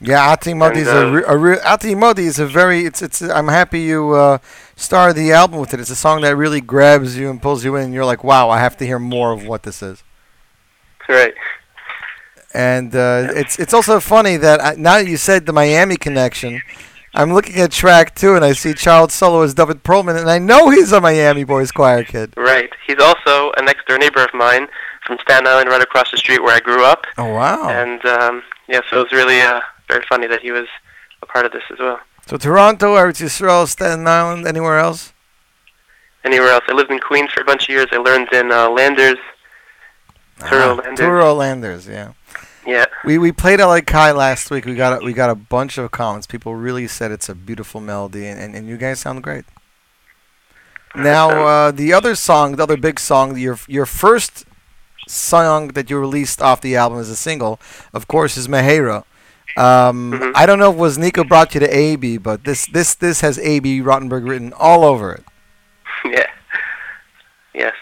Yeah, Ata Imadi is And, a, uh, re- a re- Ata Imadi is a very. It's it's. I'm happy you uh, started the album with it. It's a song that really grabs you and pulls you in. and You're like, wow, I have to hear more of what this is. Right. And uh, it's it's also funny that I, now that you said the Miami connection, I'm looking at track two and I see child solo as David Perlman, and I know he's a Miami Boys Choir kid. Right. He's also a next door neighbor of mine from Staten Island, right across the street where I grew up. Oh wow! And um, yeah, so it was really uh, very funny that he was a part of this as well. So Toronto, Eretz Yisrael, Staten Island, anywhere else? Anywhere else? I lived in Queens for a bunch of years. I learned in uh, Landers, Touro Ah, Landers. Touro Landers, yeah. Yeah. We we played LA Kai last week. We got a, we got a bunch of comments. People really said it's a beautiful melody, and, and, and you guys sound great. Now, uh, the other song, the other big song, your your first song that you released off the album as a single, of course, is Mahera. Um, I don't know if it was Nico brought you to Abie, but this this this has Abie Rotenberg written all over it. yeah. Yes.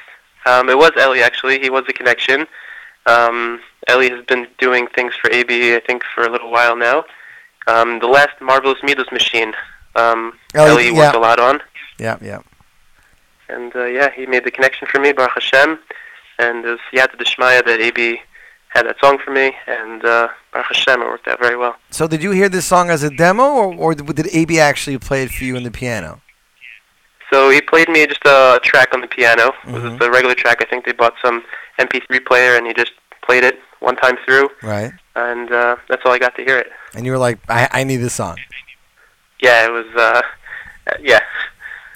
Um, it was Ellie actually. He was the connection. Um, Ellie has been doing things for Abie, I think, for a little while now. Um, the last Marvelous Middos machine, um, Ellie, Ellie worked a lot on, Yeah, yeah. and uh, yeah, he made the connection for me, Baruch Hashem, and it was Yad Deshmaya that Abie had that song for me, and uh, Baruch Hashem, it worked out very well. So, did you hear this song as a demo, or, or did Abie actually play it for you on the piano? So he played me just a track on the piano. It was Mhm. a regular track. I think they bought some MP3 player, and he just played it one time through, Right. and uh, that's all I got to hear it. And you were like, I, I need this song. Yeah, it was. Uh, yeah.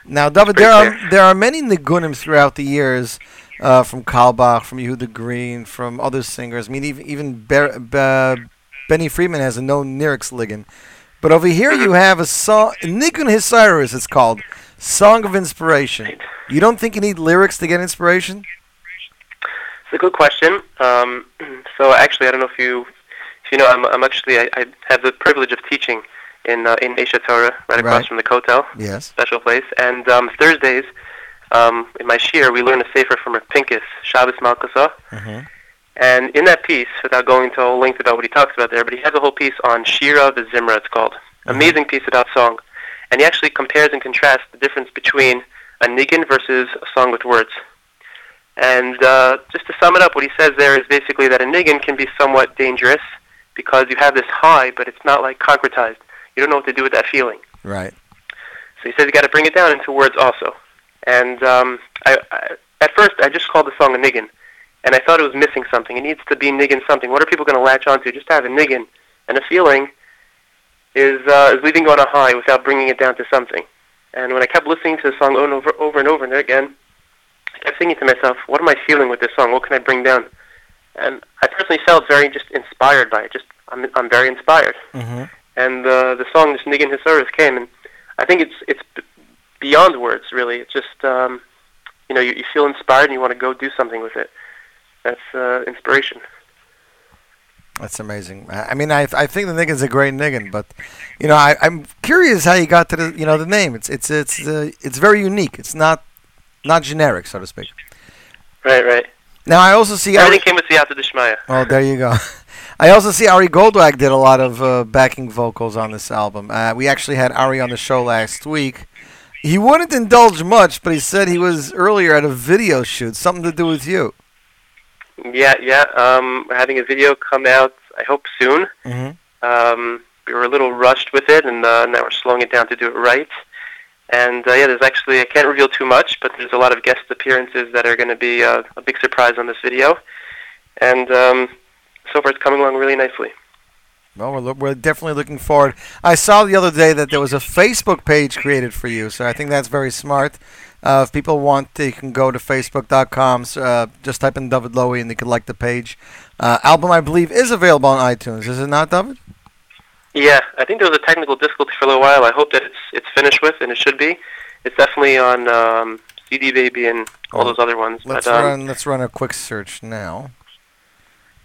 Now, David, there are there are many nigunim throughout the years, uh, from Carlebach, from Yehuda Green, from other singers. I mean, even even Ber- Be- Benny Friedman has a no lyrics ligon. But over here, you have a song, Nigun Hisiris, it's called, Song of Inspiration. You don't think you need lyrics to get inspiration? It's a good question. Um, so actually, I don't know if you, if you know, I'm, I'm actually I, I have the privilege of teaching in uh, in Aish HaTorah, right across Right. from the Kotel, Yes. special place. And um, Thursdays, um, in my shiur, we learn a sefer from a Pincus, Shabbos Malkasa. Mm-hmm. And in that piece, without going into a whole length about what he talks about there, but he has a whole piece on Shira Vizimra, it's called. Amazing piece about song. And he actually compares and contrasts the difference between a niggin versus a song with words. And uh, just to sum it up, what he says there is basically that a niggin can be somewhat dangerous because you have this high, but it's not like concretized. You don't know what to do with that feeling. Right. So he says you got to bring it down into words also. And um, I, I, at first, I just called the song a niggin, and I thought it was missing something. It needs to be niggin something. What are people going to latch onto? Just to have a niggin and a feeling is uh, is leaving you on a high without bringing it down to something. And when I kept listening to the song over and over, over and over and again, I kept thinking to myself, what am I feeling with this song? What can I bring down? And I personally felt very just inspired by it. Just I'm I'm very inspired Mm-hmm. and uh, the song "This Niggin Hisaris" came, and I think it's it's b- beyond words. Really, it's just um, you know you, you feel inspired and you want to go do something with it. That's uh, inspiration. That's amazing. I I mean, I I think the niggin's a great niggin, but you know, I I'm curious how you got to the you know the name. It's it's it's uh, it's very unique. It's not not generic, so to speak. Right, right. Now I also see Everything Ari, came with Siyata Deshmaya. oh there you go. I also see Ari Goldwag did a lot of uh, backing vocals on this album. Uh, we actually had Ari on the show last week. He wouldn't indulge much, but he said he was earlier at a video shoot, something to do with you. Yeah, yeah. Um, we're having a video come out. I hope soon. Mm-hmm. Um, we were a little rushed with it, and uh, now we're slowing it down to do it right. And uh, yeah, there's actually I can't reveal too much, but there's a lot of guest appearances that are going to be uh, a big surprise on this video. And um, so far, it's coming along really nicely. Well, we're, loo- we're definitely looking forward. I saw the other day that there was a Facebook page created for you, so I think that's very smart. Uh, if people want, they can go to facebook.com. Uh, just type in David Lowy and they can like the page. Uh, album, I believe, is available on iTunes. Is it not, David? Yeah, I think there was a technical difficulty for a little while. I hope that it's it's finished with, and it should be. It's definitely on um, CD Baby and all those other ones. Let's but um, run. Let's run a quick search now.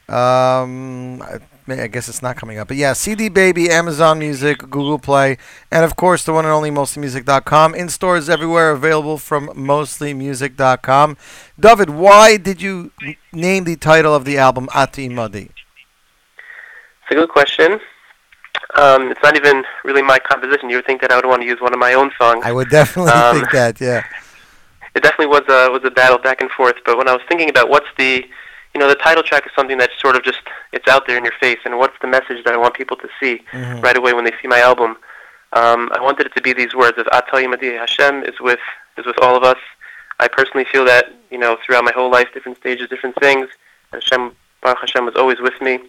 Um, I, I guess it's not coming up, but yeah, CD Baby, Amazon Music, Google Play, and of course the one and only MostlyMusic.com. In stores everywhere, available from MostlyMusic.com. David, why did you name the title of the album Ata Imadi? It's a good question. Um, it's not even really my composition. You would think that I would want to use one of my own songs. I would definitely Um, think that. Yeah. it definitely was a was a battle back and forth. But when I was thinking about what's the, you know, the title track is something that's sort of just it's out there in your face, and what's the message that I want people to see Mhm. right away when they see my album. Um, I wanted it to be these words of Ata Imadi Hashem is with is with all of us. I personally feel that you know throughout my whole life, different stages, different things, Hashem Baruch Hashem was always with me,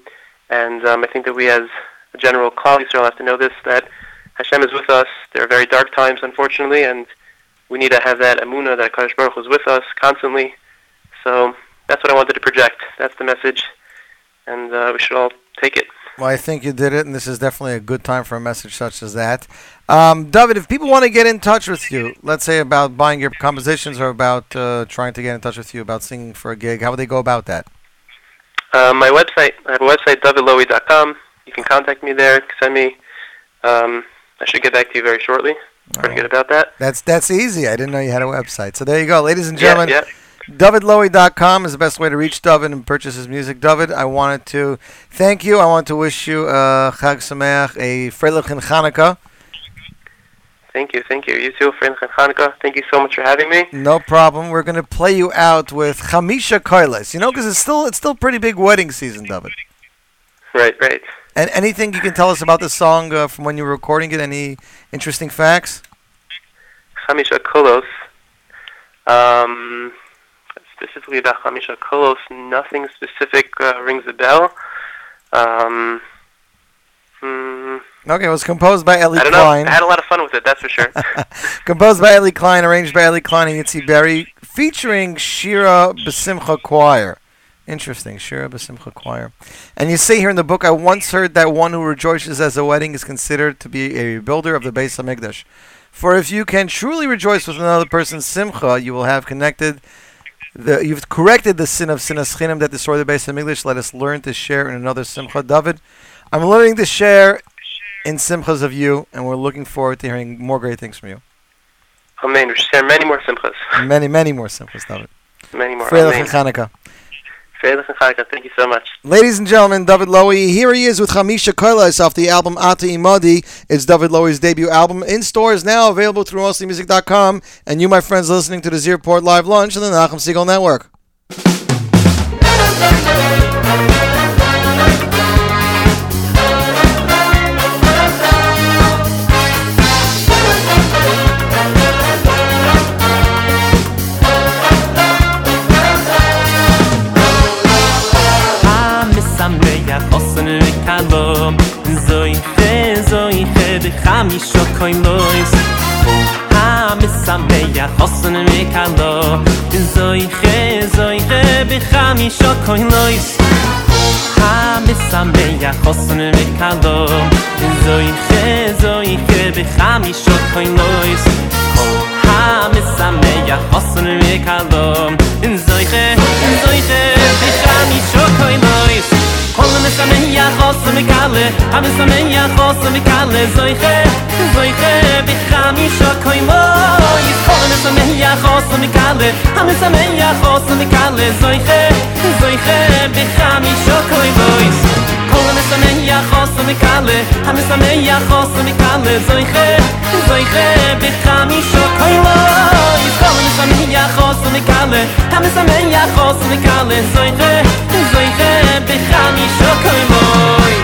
and um, I think that we as general Klal Yisrael have to know this that Hashem is with us. There are very dark times, unfortunately, and we need to have that amuna that Kadosh Baruch Hu is with us constantly. So that's what I wanted to project. That's the message, and uh, we should all take it. Well, I think you did it, and this is definitely a good time for a message such as that. Um, David, if people want to get in touch with you, let's say about buying your compositions or about uh, trying to get in touch with you about singing for a gig, how would they go about that? Uh, my website, I have a website, davidlowy.com. You can contact me there, send me. Um, I should get back to you very shortly. Pretty good about that. That's that's easy. I didn't know you had a website. So there you go, ladies and gentlemen. yeah. DavidLowy.com is the best way to reach David and purchase his music. David, I wanted to thank you. I want to wish you uh, Chag Sameach, a Freilich and Hanukkah. Thank you, thank you. You too, friend Hanukkah. Thank you so much for having me. No problem. We're going to play you out with Chamisha Koiles. You know, because it's still it's still pretty big wedding season, David. Right, right. And anything you can tell us about the song uh, from when you were recording it? Any interesting facts? Chamisha Kolos. Um, specifically about Chamisha Kolos, nothing specific uh, rings a bell. Um, hmm, Okay, it was composed by Ellie I don't know. Klein. I had a lot of fun with it, that's for sure. composed by Ellie Klein, arranged by Ellie Klein and Yitzi Berry, featuring Shira Besimcha Choir. Interesting, Shira Besimcha Choir. And you see here in the book, I once heard that one who rejoices as a wedding is considered to be a rebuilder of the Beis Hamikdash. For if you can truly rejoice with another person's simcha, you will have connected the, you've corrected the sin of sinas chinam that destroyed the Beis Hamikdash. Let us learn to share in another simcha. David, I'm learning to share in simchas of you, and we're looking forward to hearing more great things from you. Amen. We share many more simchas. Many, many more simchas, David. Many more. Freilich Amen. Chanukah. Hanukkah. Thank you so much. Ladies and gentlemen, David Lowy. Here he is with Hamisha Koilas off the album Ata Imadi. It's David Lowy's debut album in stores now, available through mostlymusic.com. And you, my friends, listening to the Z Report Live Lunch on the Nachum Segal Network. ישו קוין נויס Samme ja hossen me kando zoi khe zoi khe bi khamisho koin lois ha me samme ja hossen me kando zoi khe zoi khe bi lois ha me samme me קוילויס כל המסמח חוסן וקלה המסמח חוסן וקלה זויכה זויכה בחמישו קוילויס כל המסמח חוסן וקלה המסמח חוסן וקלה זויכה זויכה בחמישו קוילויס כל מסמן יחוס ומקלה המסמן יחוס ומקלה זויכה זויכה בחמישו קולוי כל המסמן יחוס ומקלה המסמן יחוס ומקלה זויכה זויכה בחמישו קולוי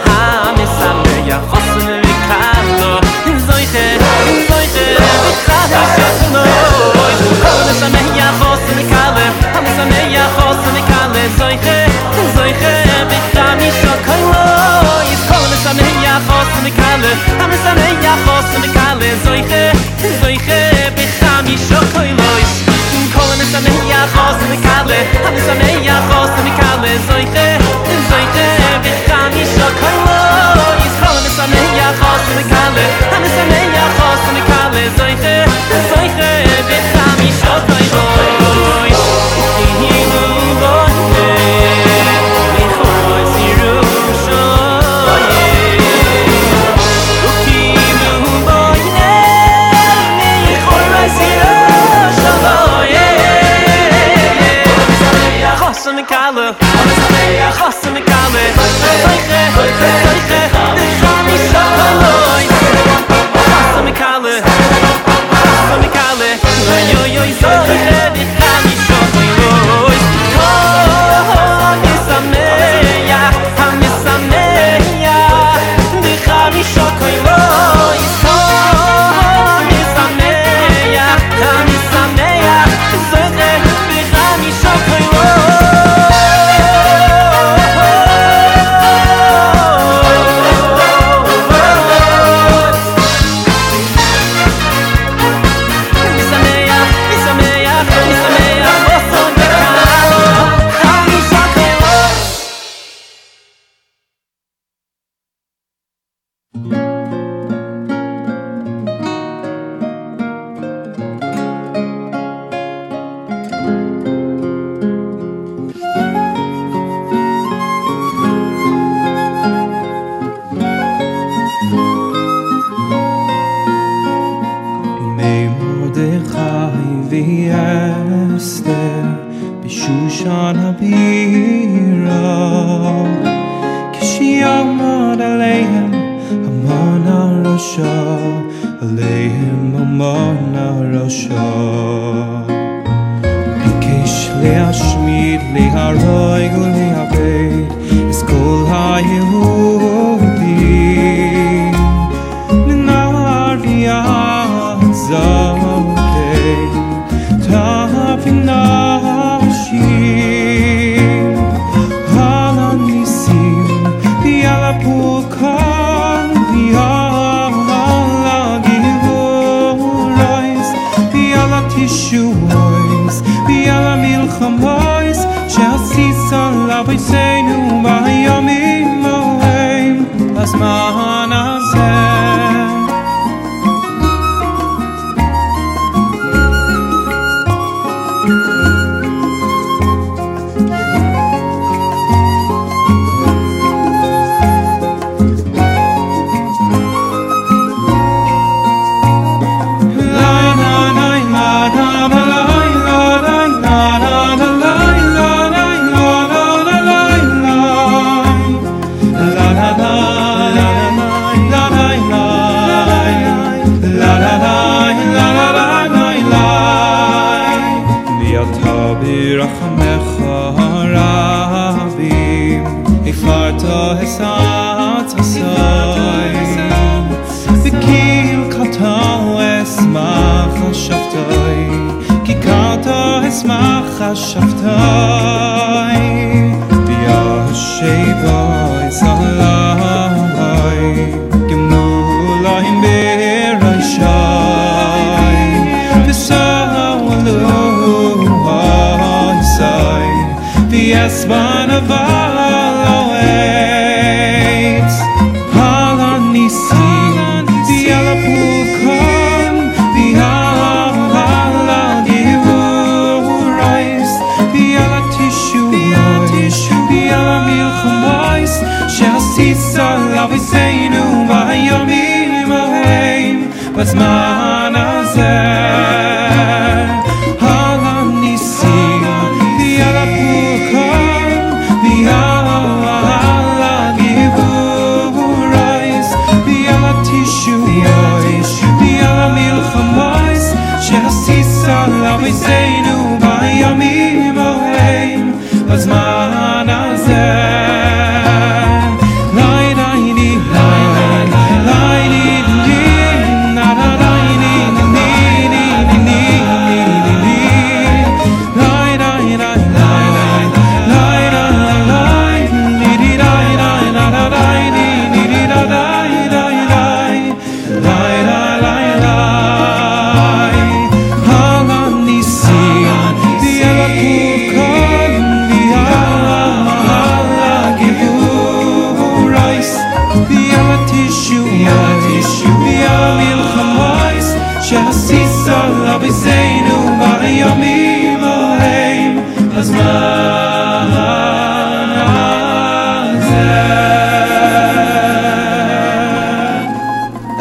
וקלו זויכה זויכה בחמישו קוילויס כל המשמח חוסן וקלו המשמח חוסן וקלו זויכה זויכה בחמישו קוילויס כל המשמח חוסן וקלו המשמח חוסן וקלו זויכה זויכה בחמישו קוילויס כל המשמח חוסן וקלו המשמח חוסן וקלו זויכה זויכה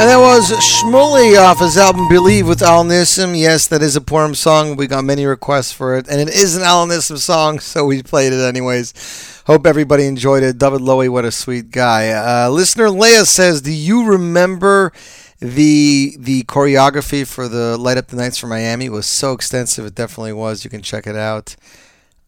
And that was Shmuley off his album Believe with Al Nissim. Yes, that is a Purim song. We got many requests for it. And it is an Al Nissim song, so we played it anyways. Hope everybody enjoyed it. David Lowy, what a sweet guy. Uh, listener Leah says, Do you remember the the choreography for the Light Up the Nights for Miami? It was so extensive. It definitely was. You can check it out.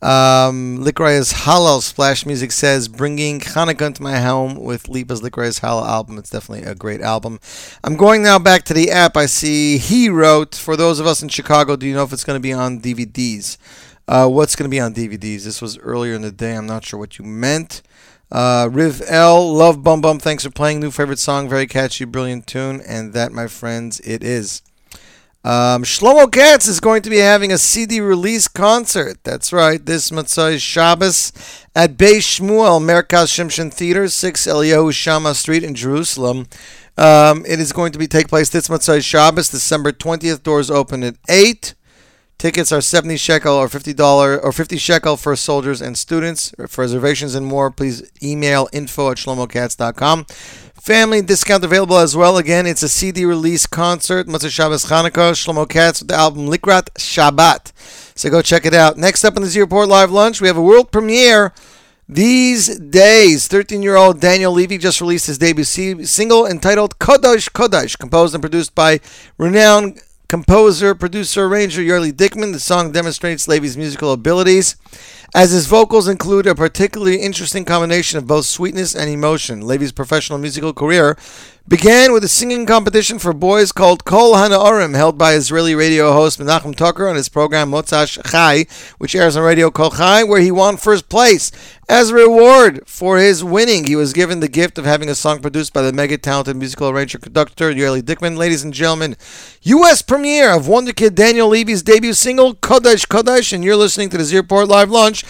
Um, Licorice Halal Splash Music says, bringing Hanukkah into my home with Lipa's Licorice Halal album. It's definitely a great album. I'm going now back to the app. I see he wrote, for those of us in Chicago, do you know if it's going to be on DVDs? Uh, what's going to be on DVDs? This was earlier in the day. I'm not sure what you meant. Uh, Riv L, Love Bum Bum, thanks for playing. New favorite song, very catchy, brilliant tune. And that, my friends, it is. Um, Shlomo Katz is going to be having a CD release concert. That's right, this Motzai Shabbos at Beis Shmuel Merkaz Shimshon Theater, 6 Eliyahu Shama Street in Jerusalem. Um, it is going to be take place this Motzai Shabbos, December 20th. Doors open at 8. Tickets are 70 shekel or $50 or 50 shekel for soldiers and students. For reservations and more, please email info at shlomokatz.com. Family discount available as well. Again, it's a CD release concert. Motzei Shabbos Chanukah. Shlomo Katz with the album Likrat Shabbat. So go check it out. Next up on the Z Report Live Lunch, we have a world premiere. These days, 13 year old Daniel Levy just released his debut single entitled Kodosh Kodosh, composed and produced by renowned composer, producer, arranger Yerli Dickman. The song demonstrates Levy's musical abilities, as his vocals include a particularly interesting combination of both sweetness and emotion. Levy's professional musical career began with a singing competition for boys called Kol Hanaorim, held by Israeli radio host Menachem Toker on his program Motzash Chai, which airs on Radio Kol Chai, where he won first place. As a reward for his winning, he was given the gift of having a song produced by the mega talented musical arranger conductor Yerli Dickman. Ladies and gentlemen, U.S. premiere of Wonder Kid Daniel Levy's debut single Kodesh Kodesh, and you're listening to the Z Live Lunch.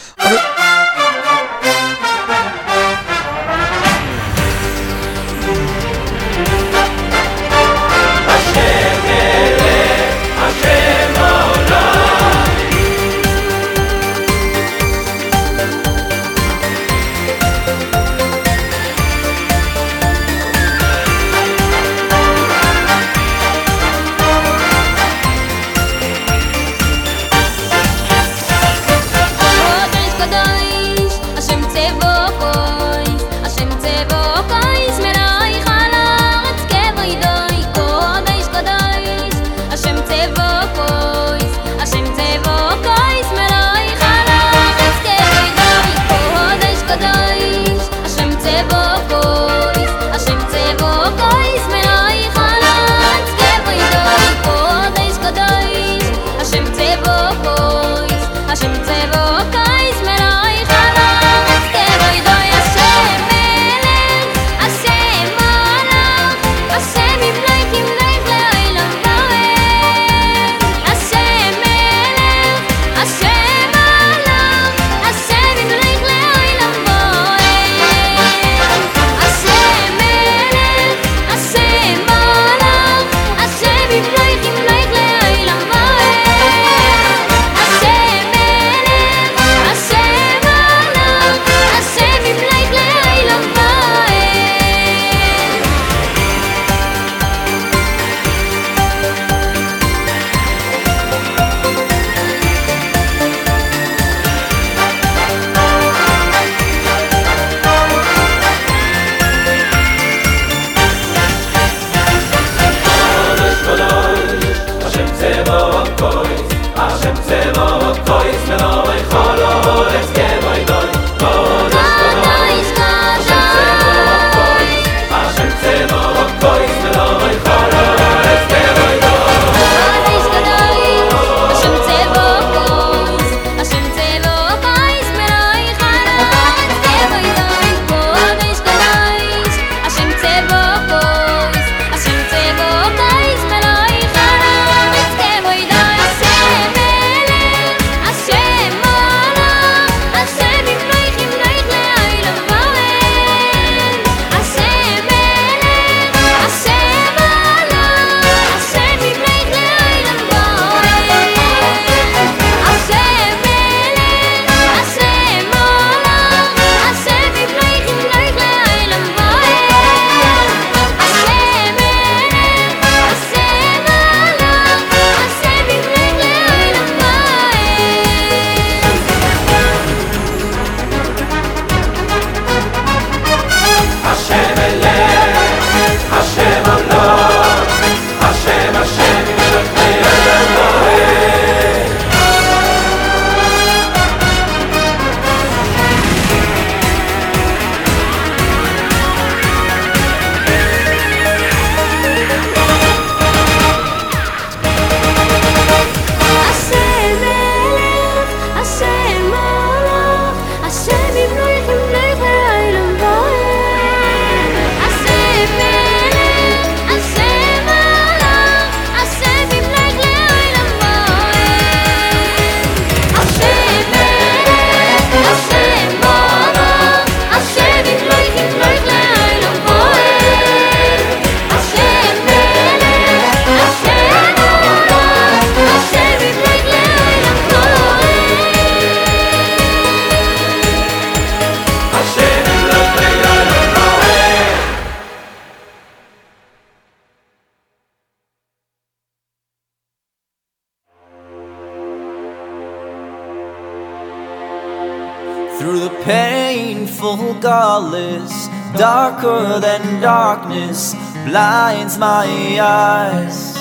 Darker than darkness blinds my eyes.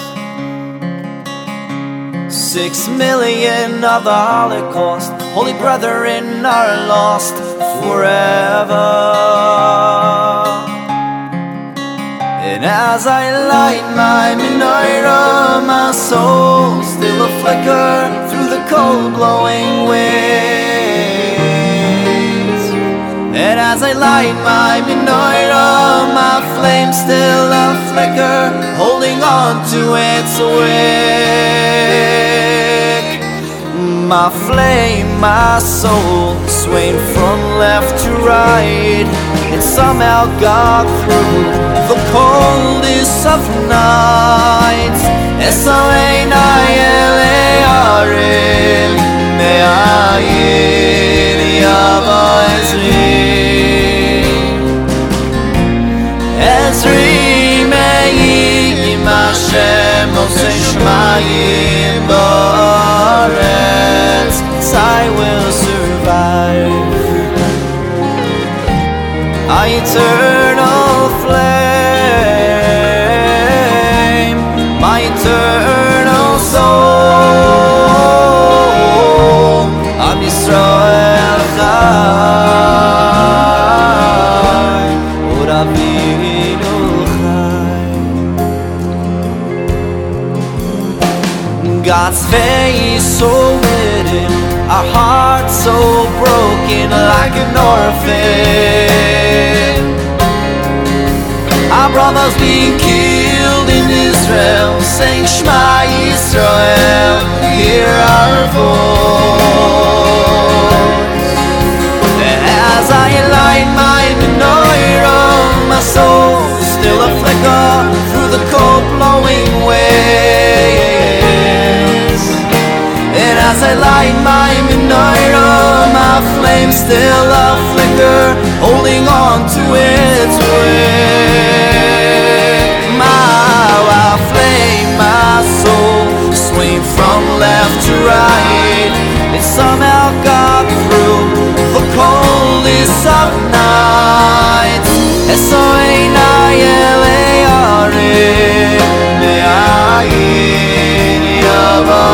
Six million of the Holocaust, holy brethren are lost forever. And as I light my menorah, my soul still a flicker through the cold blowing winds. As I light my menorah, my flame still a flicker, holding on to its wick. My flame, my soul, swaying from left to right, and somehow got through the coldest of nights. S-O-A-N-I-L-A-R-N, Me'ayin Yava Ezri. Ezri Me'yim Hashem Osei Shmayim Ba'aretz I will survive a eternal face so hidden, our hearts so broken like an orphan. Our brothers being killed in Israel, saying Shema Israel, hear our voice. As I light my menorah, my soul still a flicker through the cold blowing waves. I light my menorah, my flame still a flicker, holding on to its wick. My, my flame, my soul, swing from left to right. It somehow got through the coldest of nights. S-O-A-N-I-L-A-R-N, Me'ayin Yava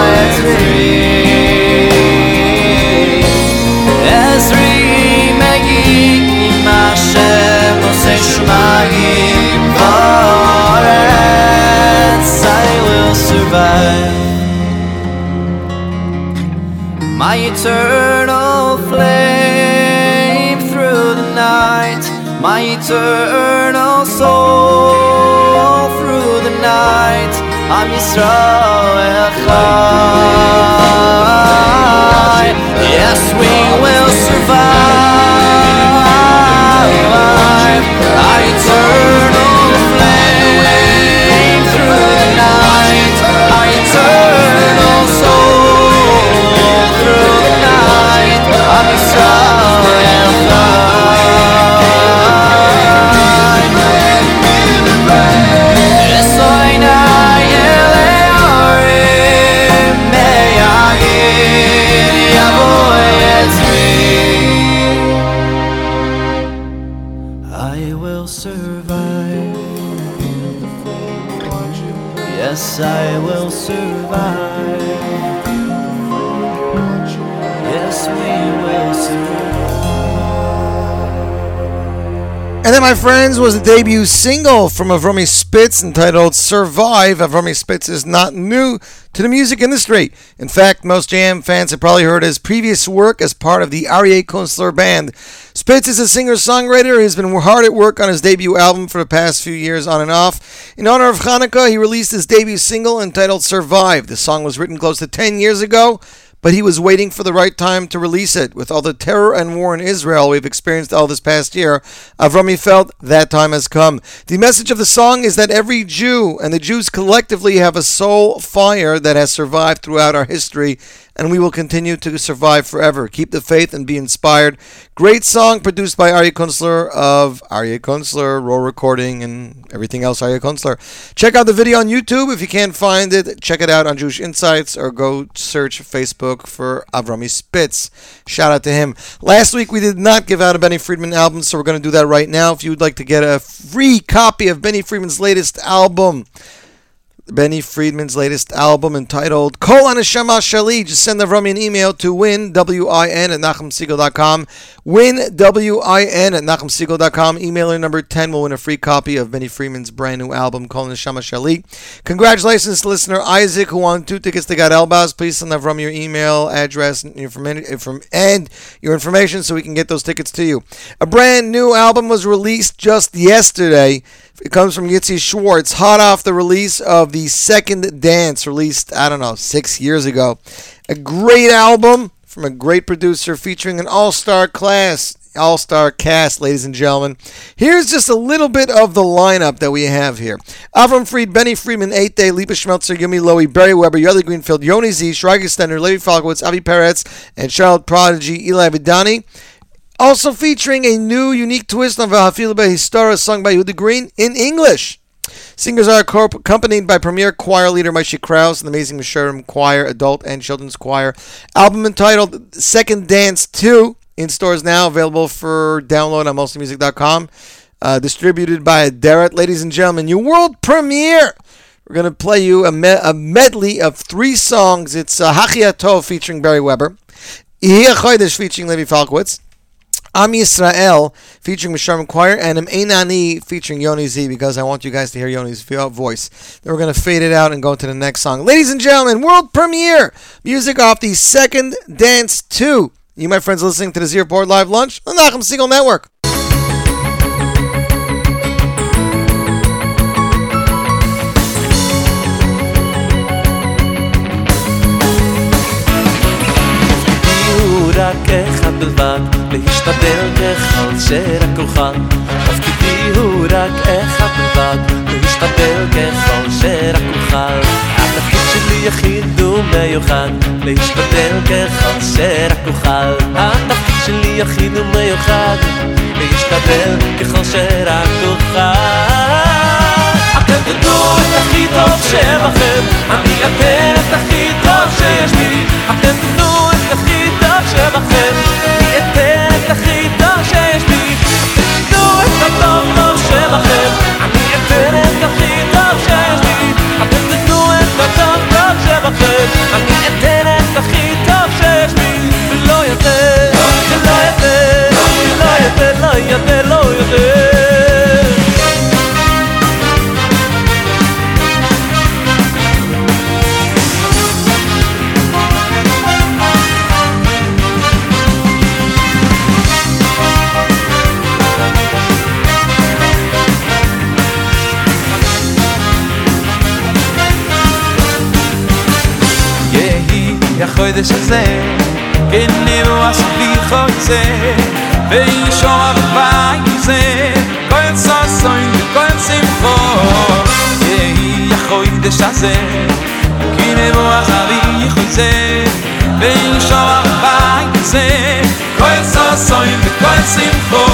My eternal flame through the night My eternal soul through the night. I'm Yisrael Chai Yes, we will survive I will survive. Yes, we will survive. And then, my friends, was the debut single from Avromi Spitz entitled Survive. Avromi Spitz is not new to the music industry. In fact, most jam fans have probably heard his previous work as part of the Aryeh Kunstler Band. Spitz is a singer-songwriter. He's been hard at work on his debut album for the past few years on and off. In honor of Hanukkah, he released his debut single entitled Survive. The song was written close to 10 years ago but he was waiting for the right time to release it. With all the terror and war in Israel we've experienced all this past year, Avrami felt that time has come. The message of the song is that every Jew and the Jews collectively have a soul fire that has survived throughout our history, and we will continue to survive forever. Keep the faith and be inspired. Great song produced by Aryeh Kunstler of Aryeh Kunstler, Raw Recording, and everything else Aryeh Kunstler. Check out the video on YouTube. If you can't find it, check it out on Jewish Insights or go search Facebook Facebook for Avrami Spitz. Shout out to him. Last week we did not give out a Benny Friedman album, so we're going to do that right now. If you would like to get a free copy of Benny Friedman's latest album, Benny Friedman's latest album entitled Kol Anashama Shali. Just send Avrami an email to win, W-I-N, at NachumSegal.com. Win, W-I-N, at NachumSegal.com. Emailer number 10 will win a free copy of Benny Friedman's brand new album, Kol Anashama Shali. Congratulations to listener Isaac, who won two tickets to Gad Elbaz. Please send Avram your email address and informa- inform- and your information so we can get those tickets to you. A brand new album was released just yesterday. It comes from Yitzi Schwartz, hot off the release of the second dance, released, I don't know, six years ago. A great album from a great producer featuring an all star class, all star cast, ladies and gentlemen. Here's just a little bit of the lineup that we have here Avram Fried, Benny Friedman, 8 Day, Lipa Schmeltzer, Yumi Lowy, Barry Weber, Yoli Greenfield, Yoni Z, Shragi Stender, Levi Falkowitz, Avi Peretz, and Charlotte Prodigy, Eli Vidani. Also featuring a new unique twist on Vahafil Historia sung by Yehuda Green in English. Singers are accompanied by premier choir leader Moshe Krause and the Amazing Meshorerim Choir, Adult and Children's Choir. Album entitled Second Dance 2 in stores now, available for download on mostlymusic.com. Uh, distributed by Deret. Ladies and gentlemen, your world premiere! We're going to play you a, me- a medley of three songs. It's uh, Hachia Tov featuring Barry Weber, Chodesh featuring Levi Falkowitz, Am Yisrael featuring Mishram Choir and Am Einani featuring Yoni Z because I want you guys to hear Yoni's uh, voice. Then we're going to fade it out and go to the next song. Ladies and gentlemen, world premiere music off the second dance 2. You, my friends, listening to the Z Report Live Lunch on the Nachum Segal Network. בלבד להשתדל ככל שרק אוכל. תפקידי הוא רק אחד בלבד, להשתדל ככל שרק אוכל. התפקיד שלי יחיד ומיוחד, להשתדל ככל שרק אוכל. התפקיד שלי יחיד ומיוחד, להשתדל ככל שרק אוכל. אתם תדעו את הכי טוב שבכם, אני אתן את הכי טוב שיש לי. אתם תדעו את הכי טוב שבכם, את הכי טוב שיש. אתם תדעו את הטוב טוב שבכם, אני את הכי טוב שיש לי. אתם תדעו את הטוב טוב שבכם, אני את הכי טוב שיש לי. ולא יותר, ולא יותר, לא יותר, לא יותר, לא יותר. החוידש הזה אין נירו אספי חוצה ואין שום הרבה עם זה כל ססוין וכל שמחו. יהי החוידש הזה כי נירו אספי חוצה ואין שום הרבה עם זה כל ססוין וכל שמחו.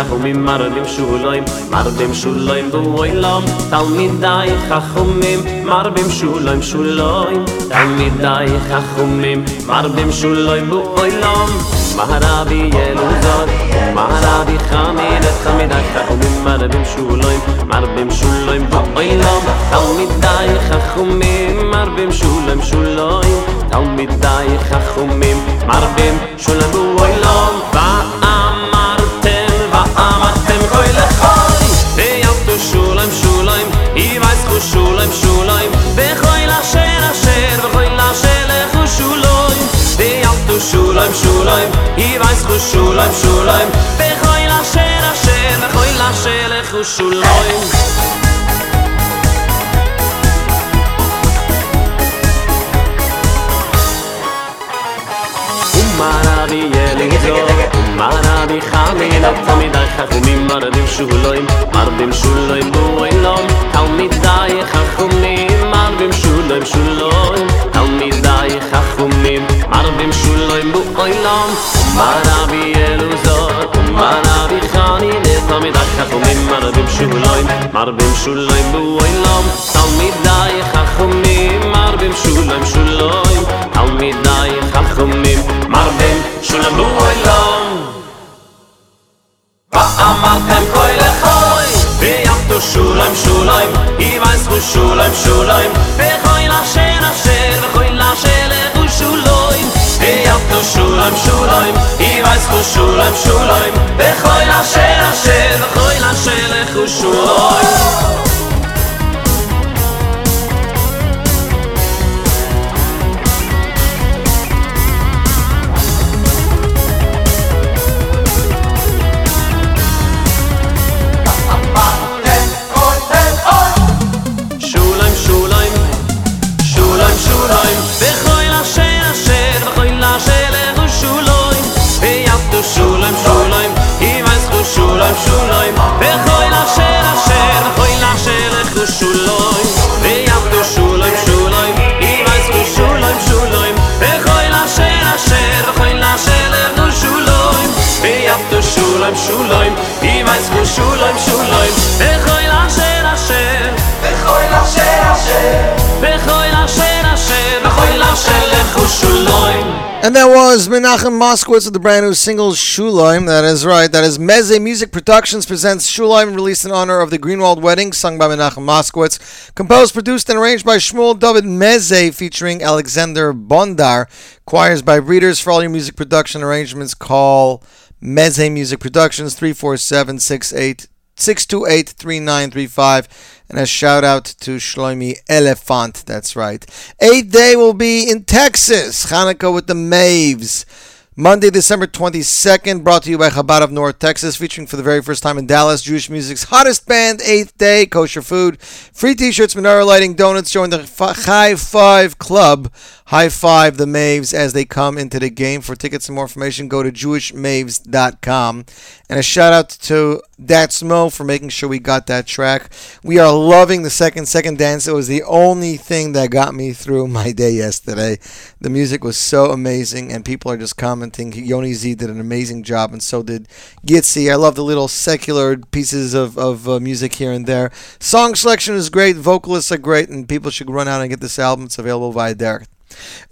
חכומים מרדים שולוים, מרדים שולוים בוילום. תלמידי חכומים, מרבים שולוים שולוים. תלמידי חכומים, מרבים שולוים בוילום. מהרבי ילודות, מהרבי חמידת חמידי חכומים מרבים שולוים, מרבים שולוים בוילום. תלמידי חכומים, מרבים שולוים שולוים. תלמידי חכומים, מרבים שולוים בוילום. shuloim shuloim i vayz khu shuloim shuloim be khoyl shel shel khoyl shel khu shuloim Umara bi yeling zo Umara bi khamin ab tamid khakhumim mardim shuloim mardim shuloim man bim shulem shulem al mi zay khakhum nim bim shulem bu oilam man avi eluzo man avi khani ne tamid khakhum mar man bim shulem mar bim shulem bu oilam al mi Was Menachem Moskowitz with the brand new single Shulaim. That is right. That is Meze Music Productions presents Shulaim, released in honor of the Greenwald wedding, sung by Menachem Moskowitz. Composed, produced, and arranged by Shmuel David Meze, featuring Alexander Bondar. Choirs by Breeders. For all your music production arrangements, call Meze Music Productions 347 628 3935. And a shout out to Shloimi Elephant. That's right. Eighth day will be in Texas. Hanukkah with the Mavs. Monday, December 22nd, brought to you by Chabad of North Texas, featuring for the very first time in Dallas, Jewish music's hottest band, Eighth Day, kosher food, free t shirts, menorah lighting, donuts. Join the High Five Club. High five the Mavs as they come into the game. For tickets and more information, go to jewishmaves.com. And a shout out to Datsmo for making sure we got that track. We are loving the second second dance. It was the only thing that got me through my day yesterday. The music was so amazing, and people are just commenting. Yoni Z did an amazing job, and so did Gitzi. I love the little secular pieces of, of uh, music here and there. Song selection is great, vocalists are great, and people should run out and get this album. It's available via Derek.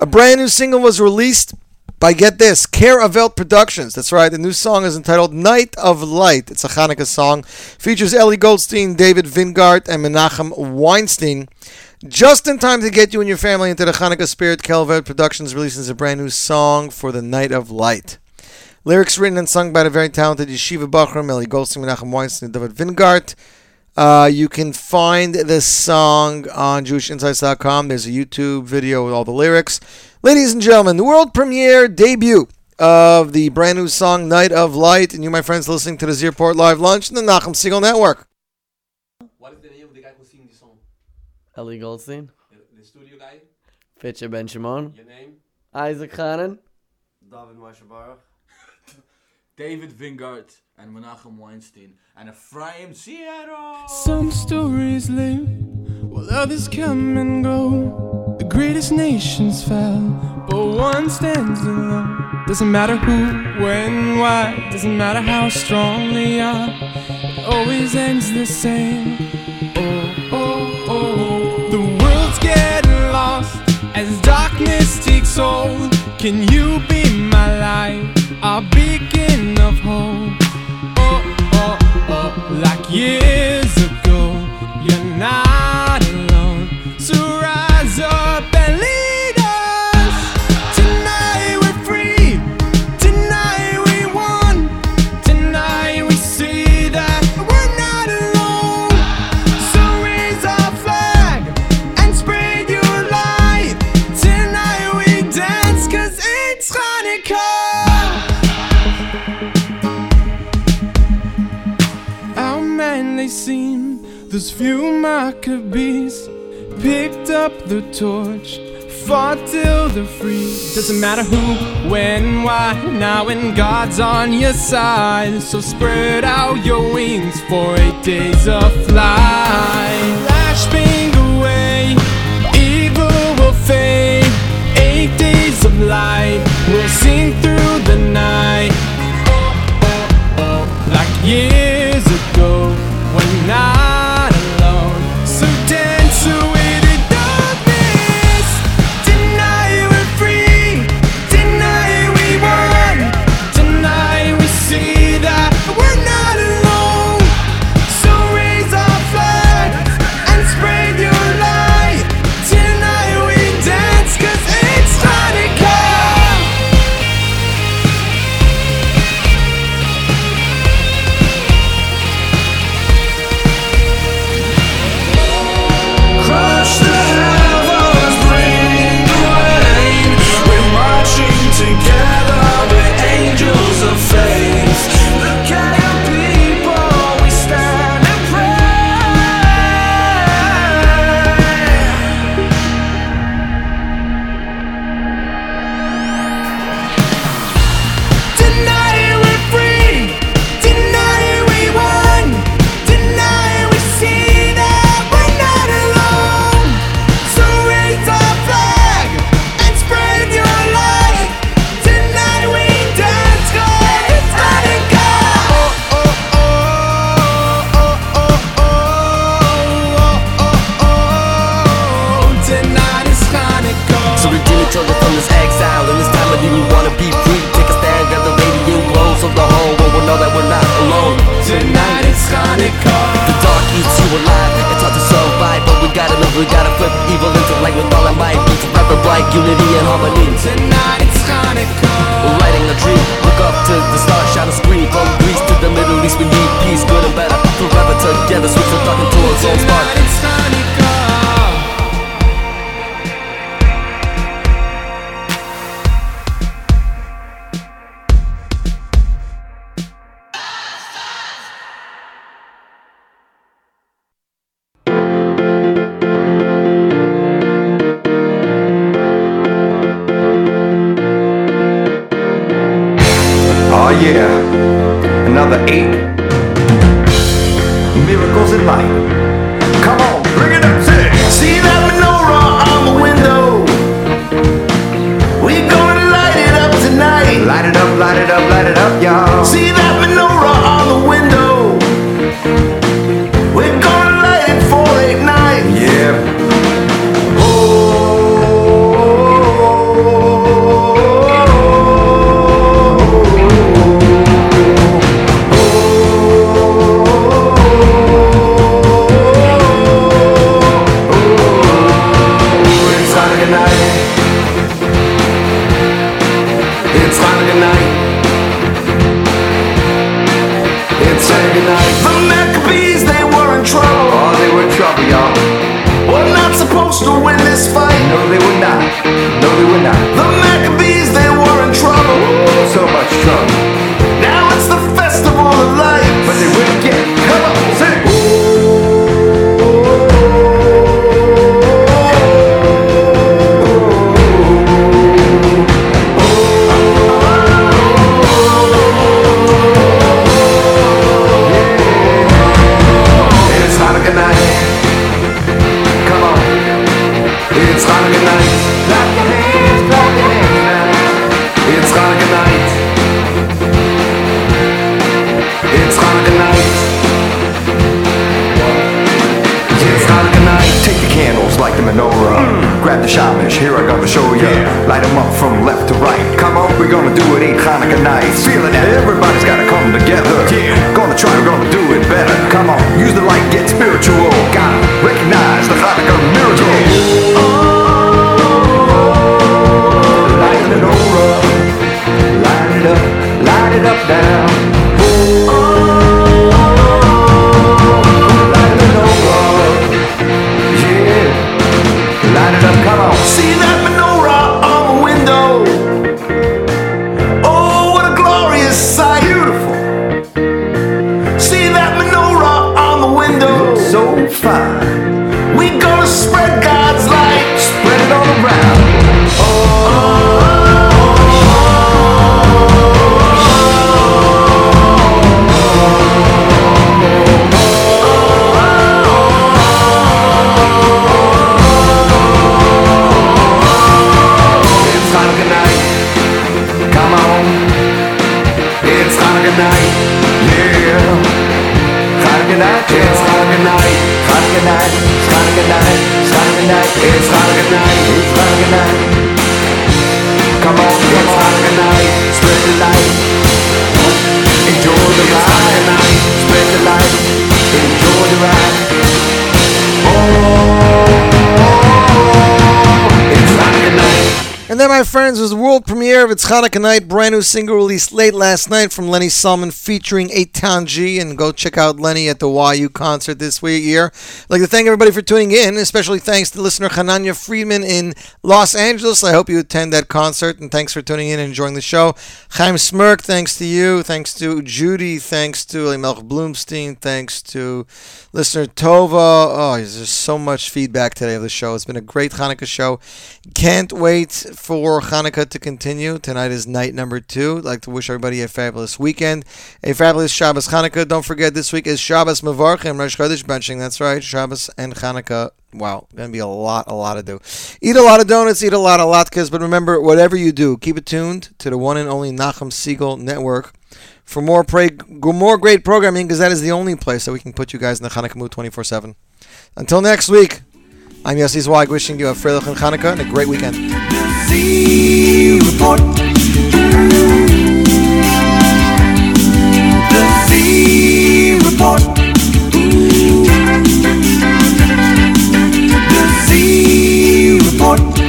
A brand new single was released by Get This, Care Avelt Productions. That's right, the new song is entitled Night of Light. It's a Hanukkah song. Features Ellie Goldstein, David Vingart, and Menachem Weinstein. Just in time to get you and your family into the Hanukkah spirit, Kelvet Productions releases a brand new song for the Night of Light. Lyrics written and sung by the very talented Yeshiva Bachram, Ellie Goldstein, Menachem Weinstein, and David Vingart. Uh, you can find this song on JewishInsights.com. There's a YouTube video with all the lyrics. Ladies and gentlemen, the world premiere debut of the brand new song Night of Light. And you, my friends, listening to the Z Report Live Lunch and the Nachum Segal Network. What is the name of the guy who sings the song? Ellie Goldstein, The, the studio guy? Fitcher Ben Shimon, Your name? Isaac Hanan, David Mashabarach. David Vingart and Menachem Weinstein and Ephraim. Some stories live while others come and go. The greatest nations fell, but one stands alone. Doesn't matter who, when, why, doesn't matter how strong they are. It always ends the same. Oh, oh, oh. oh. The world's getting lost as darkness takes hold. Can you be my light, our beacon are free. Doesn't matter who, when, why, now, and God's on your side. So spread out your wings for eight days of flight. Flashbang away, evil will fade. Eight days of light, will sing through the night. Like yeah. Hanukkah night, brand new single released late last night from Lenny Solomon featuring 8 Town G. And go check out Lenny at the YU concert this week year. I'd like to thank everybody for tuning in, especially thanks to listener Hananya Friedman in Los Angeles. I hope you attend that concert, and thanks for tuning in and enjoying the show. Chaim Smirk, thanks to you. Thanks to Judy. Thanks to Elimelech Bloomstein. Thanks to listener Tova. Oh, there's so much feedback today of the show. It's been a great Hanukkah show. Can't wait for Hanukkah to continue. Tonight is night number two. I'd like to wish everybody a fabulous weekend, a fabulous Shabbos Hanukkah. Don't forget, this week is Shabbos Mavarchim, Rosh Chodesh benching. That's right, Shabbos and Hanukkah. Wow, gonna be a lot, a lot to do. Eat a lot of donuts, eat a lot of latkes, but remember, whatever you do, keep it tuned to the one and only Nachum Segal Network for more pray, more great programming because that is the only place that we can put you guys in the Hanukkah mood 24 7. Until next week, I'm Yossi Zweig wishing you a Freilichen Hanukkah and a great weekend. Report. The Z Report.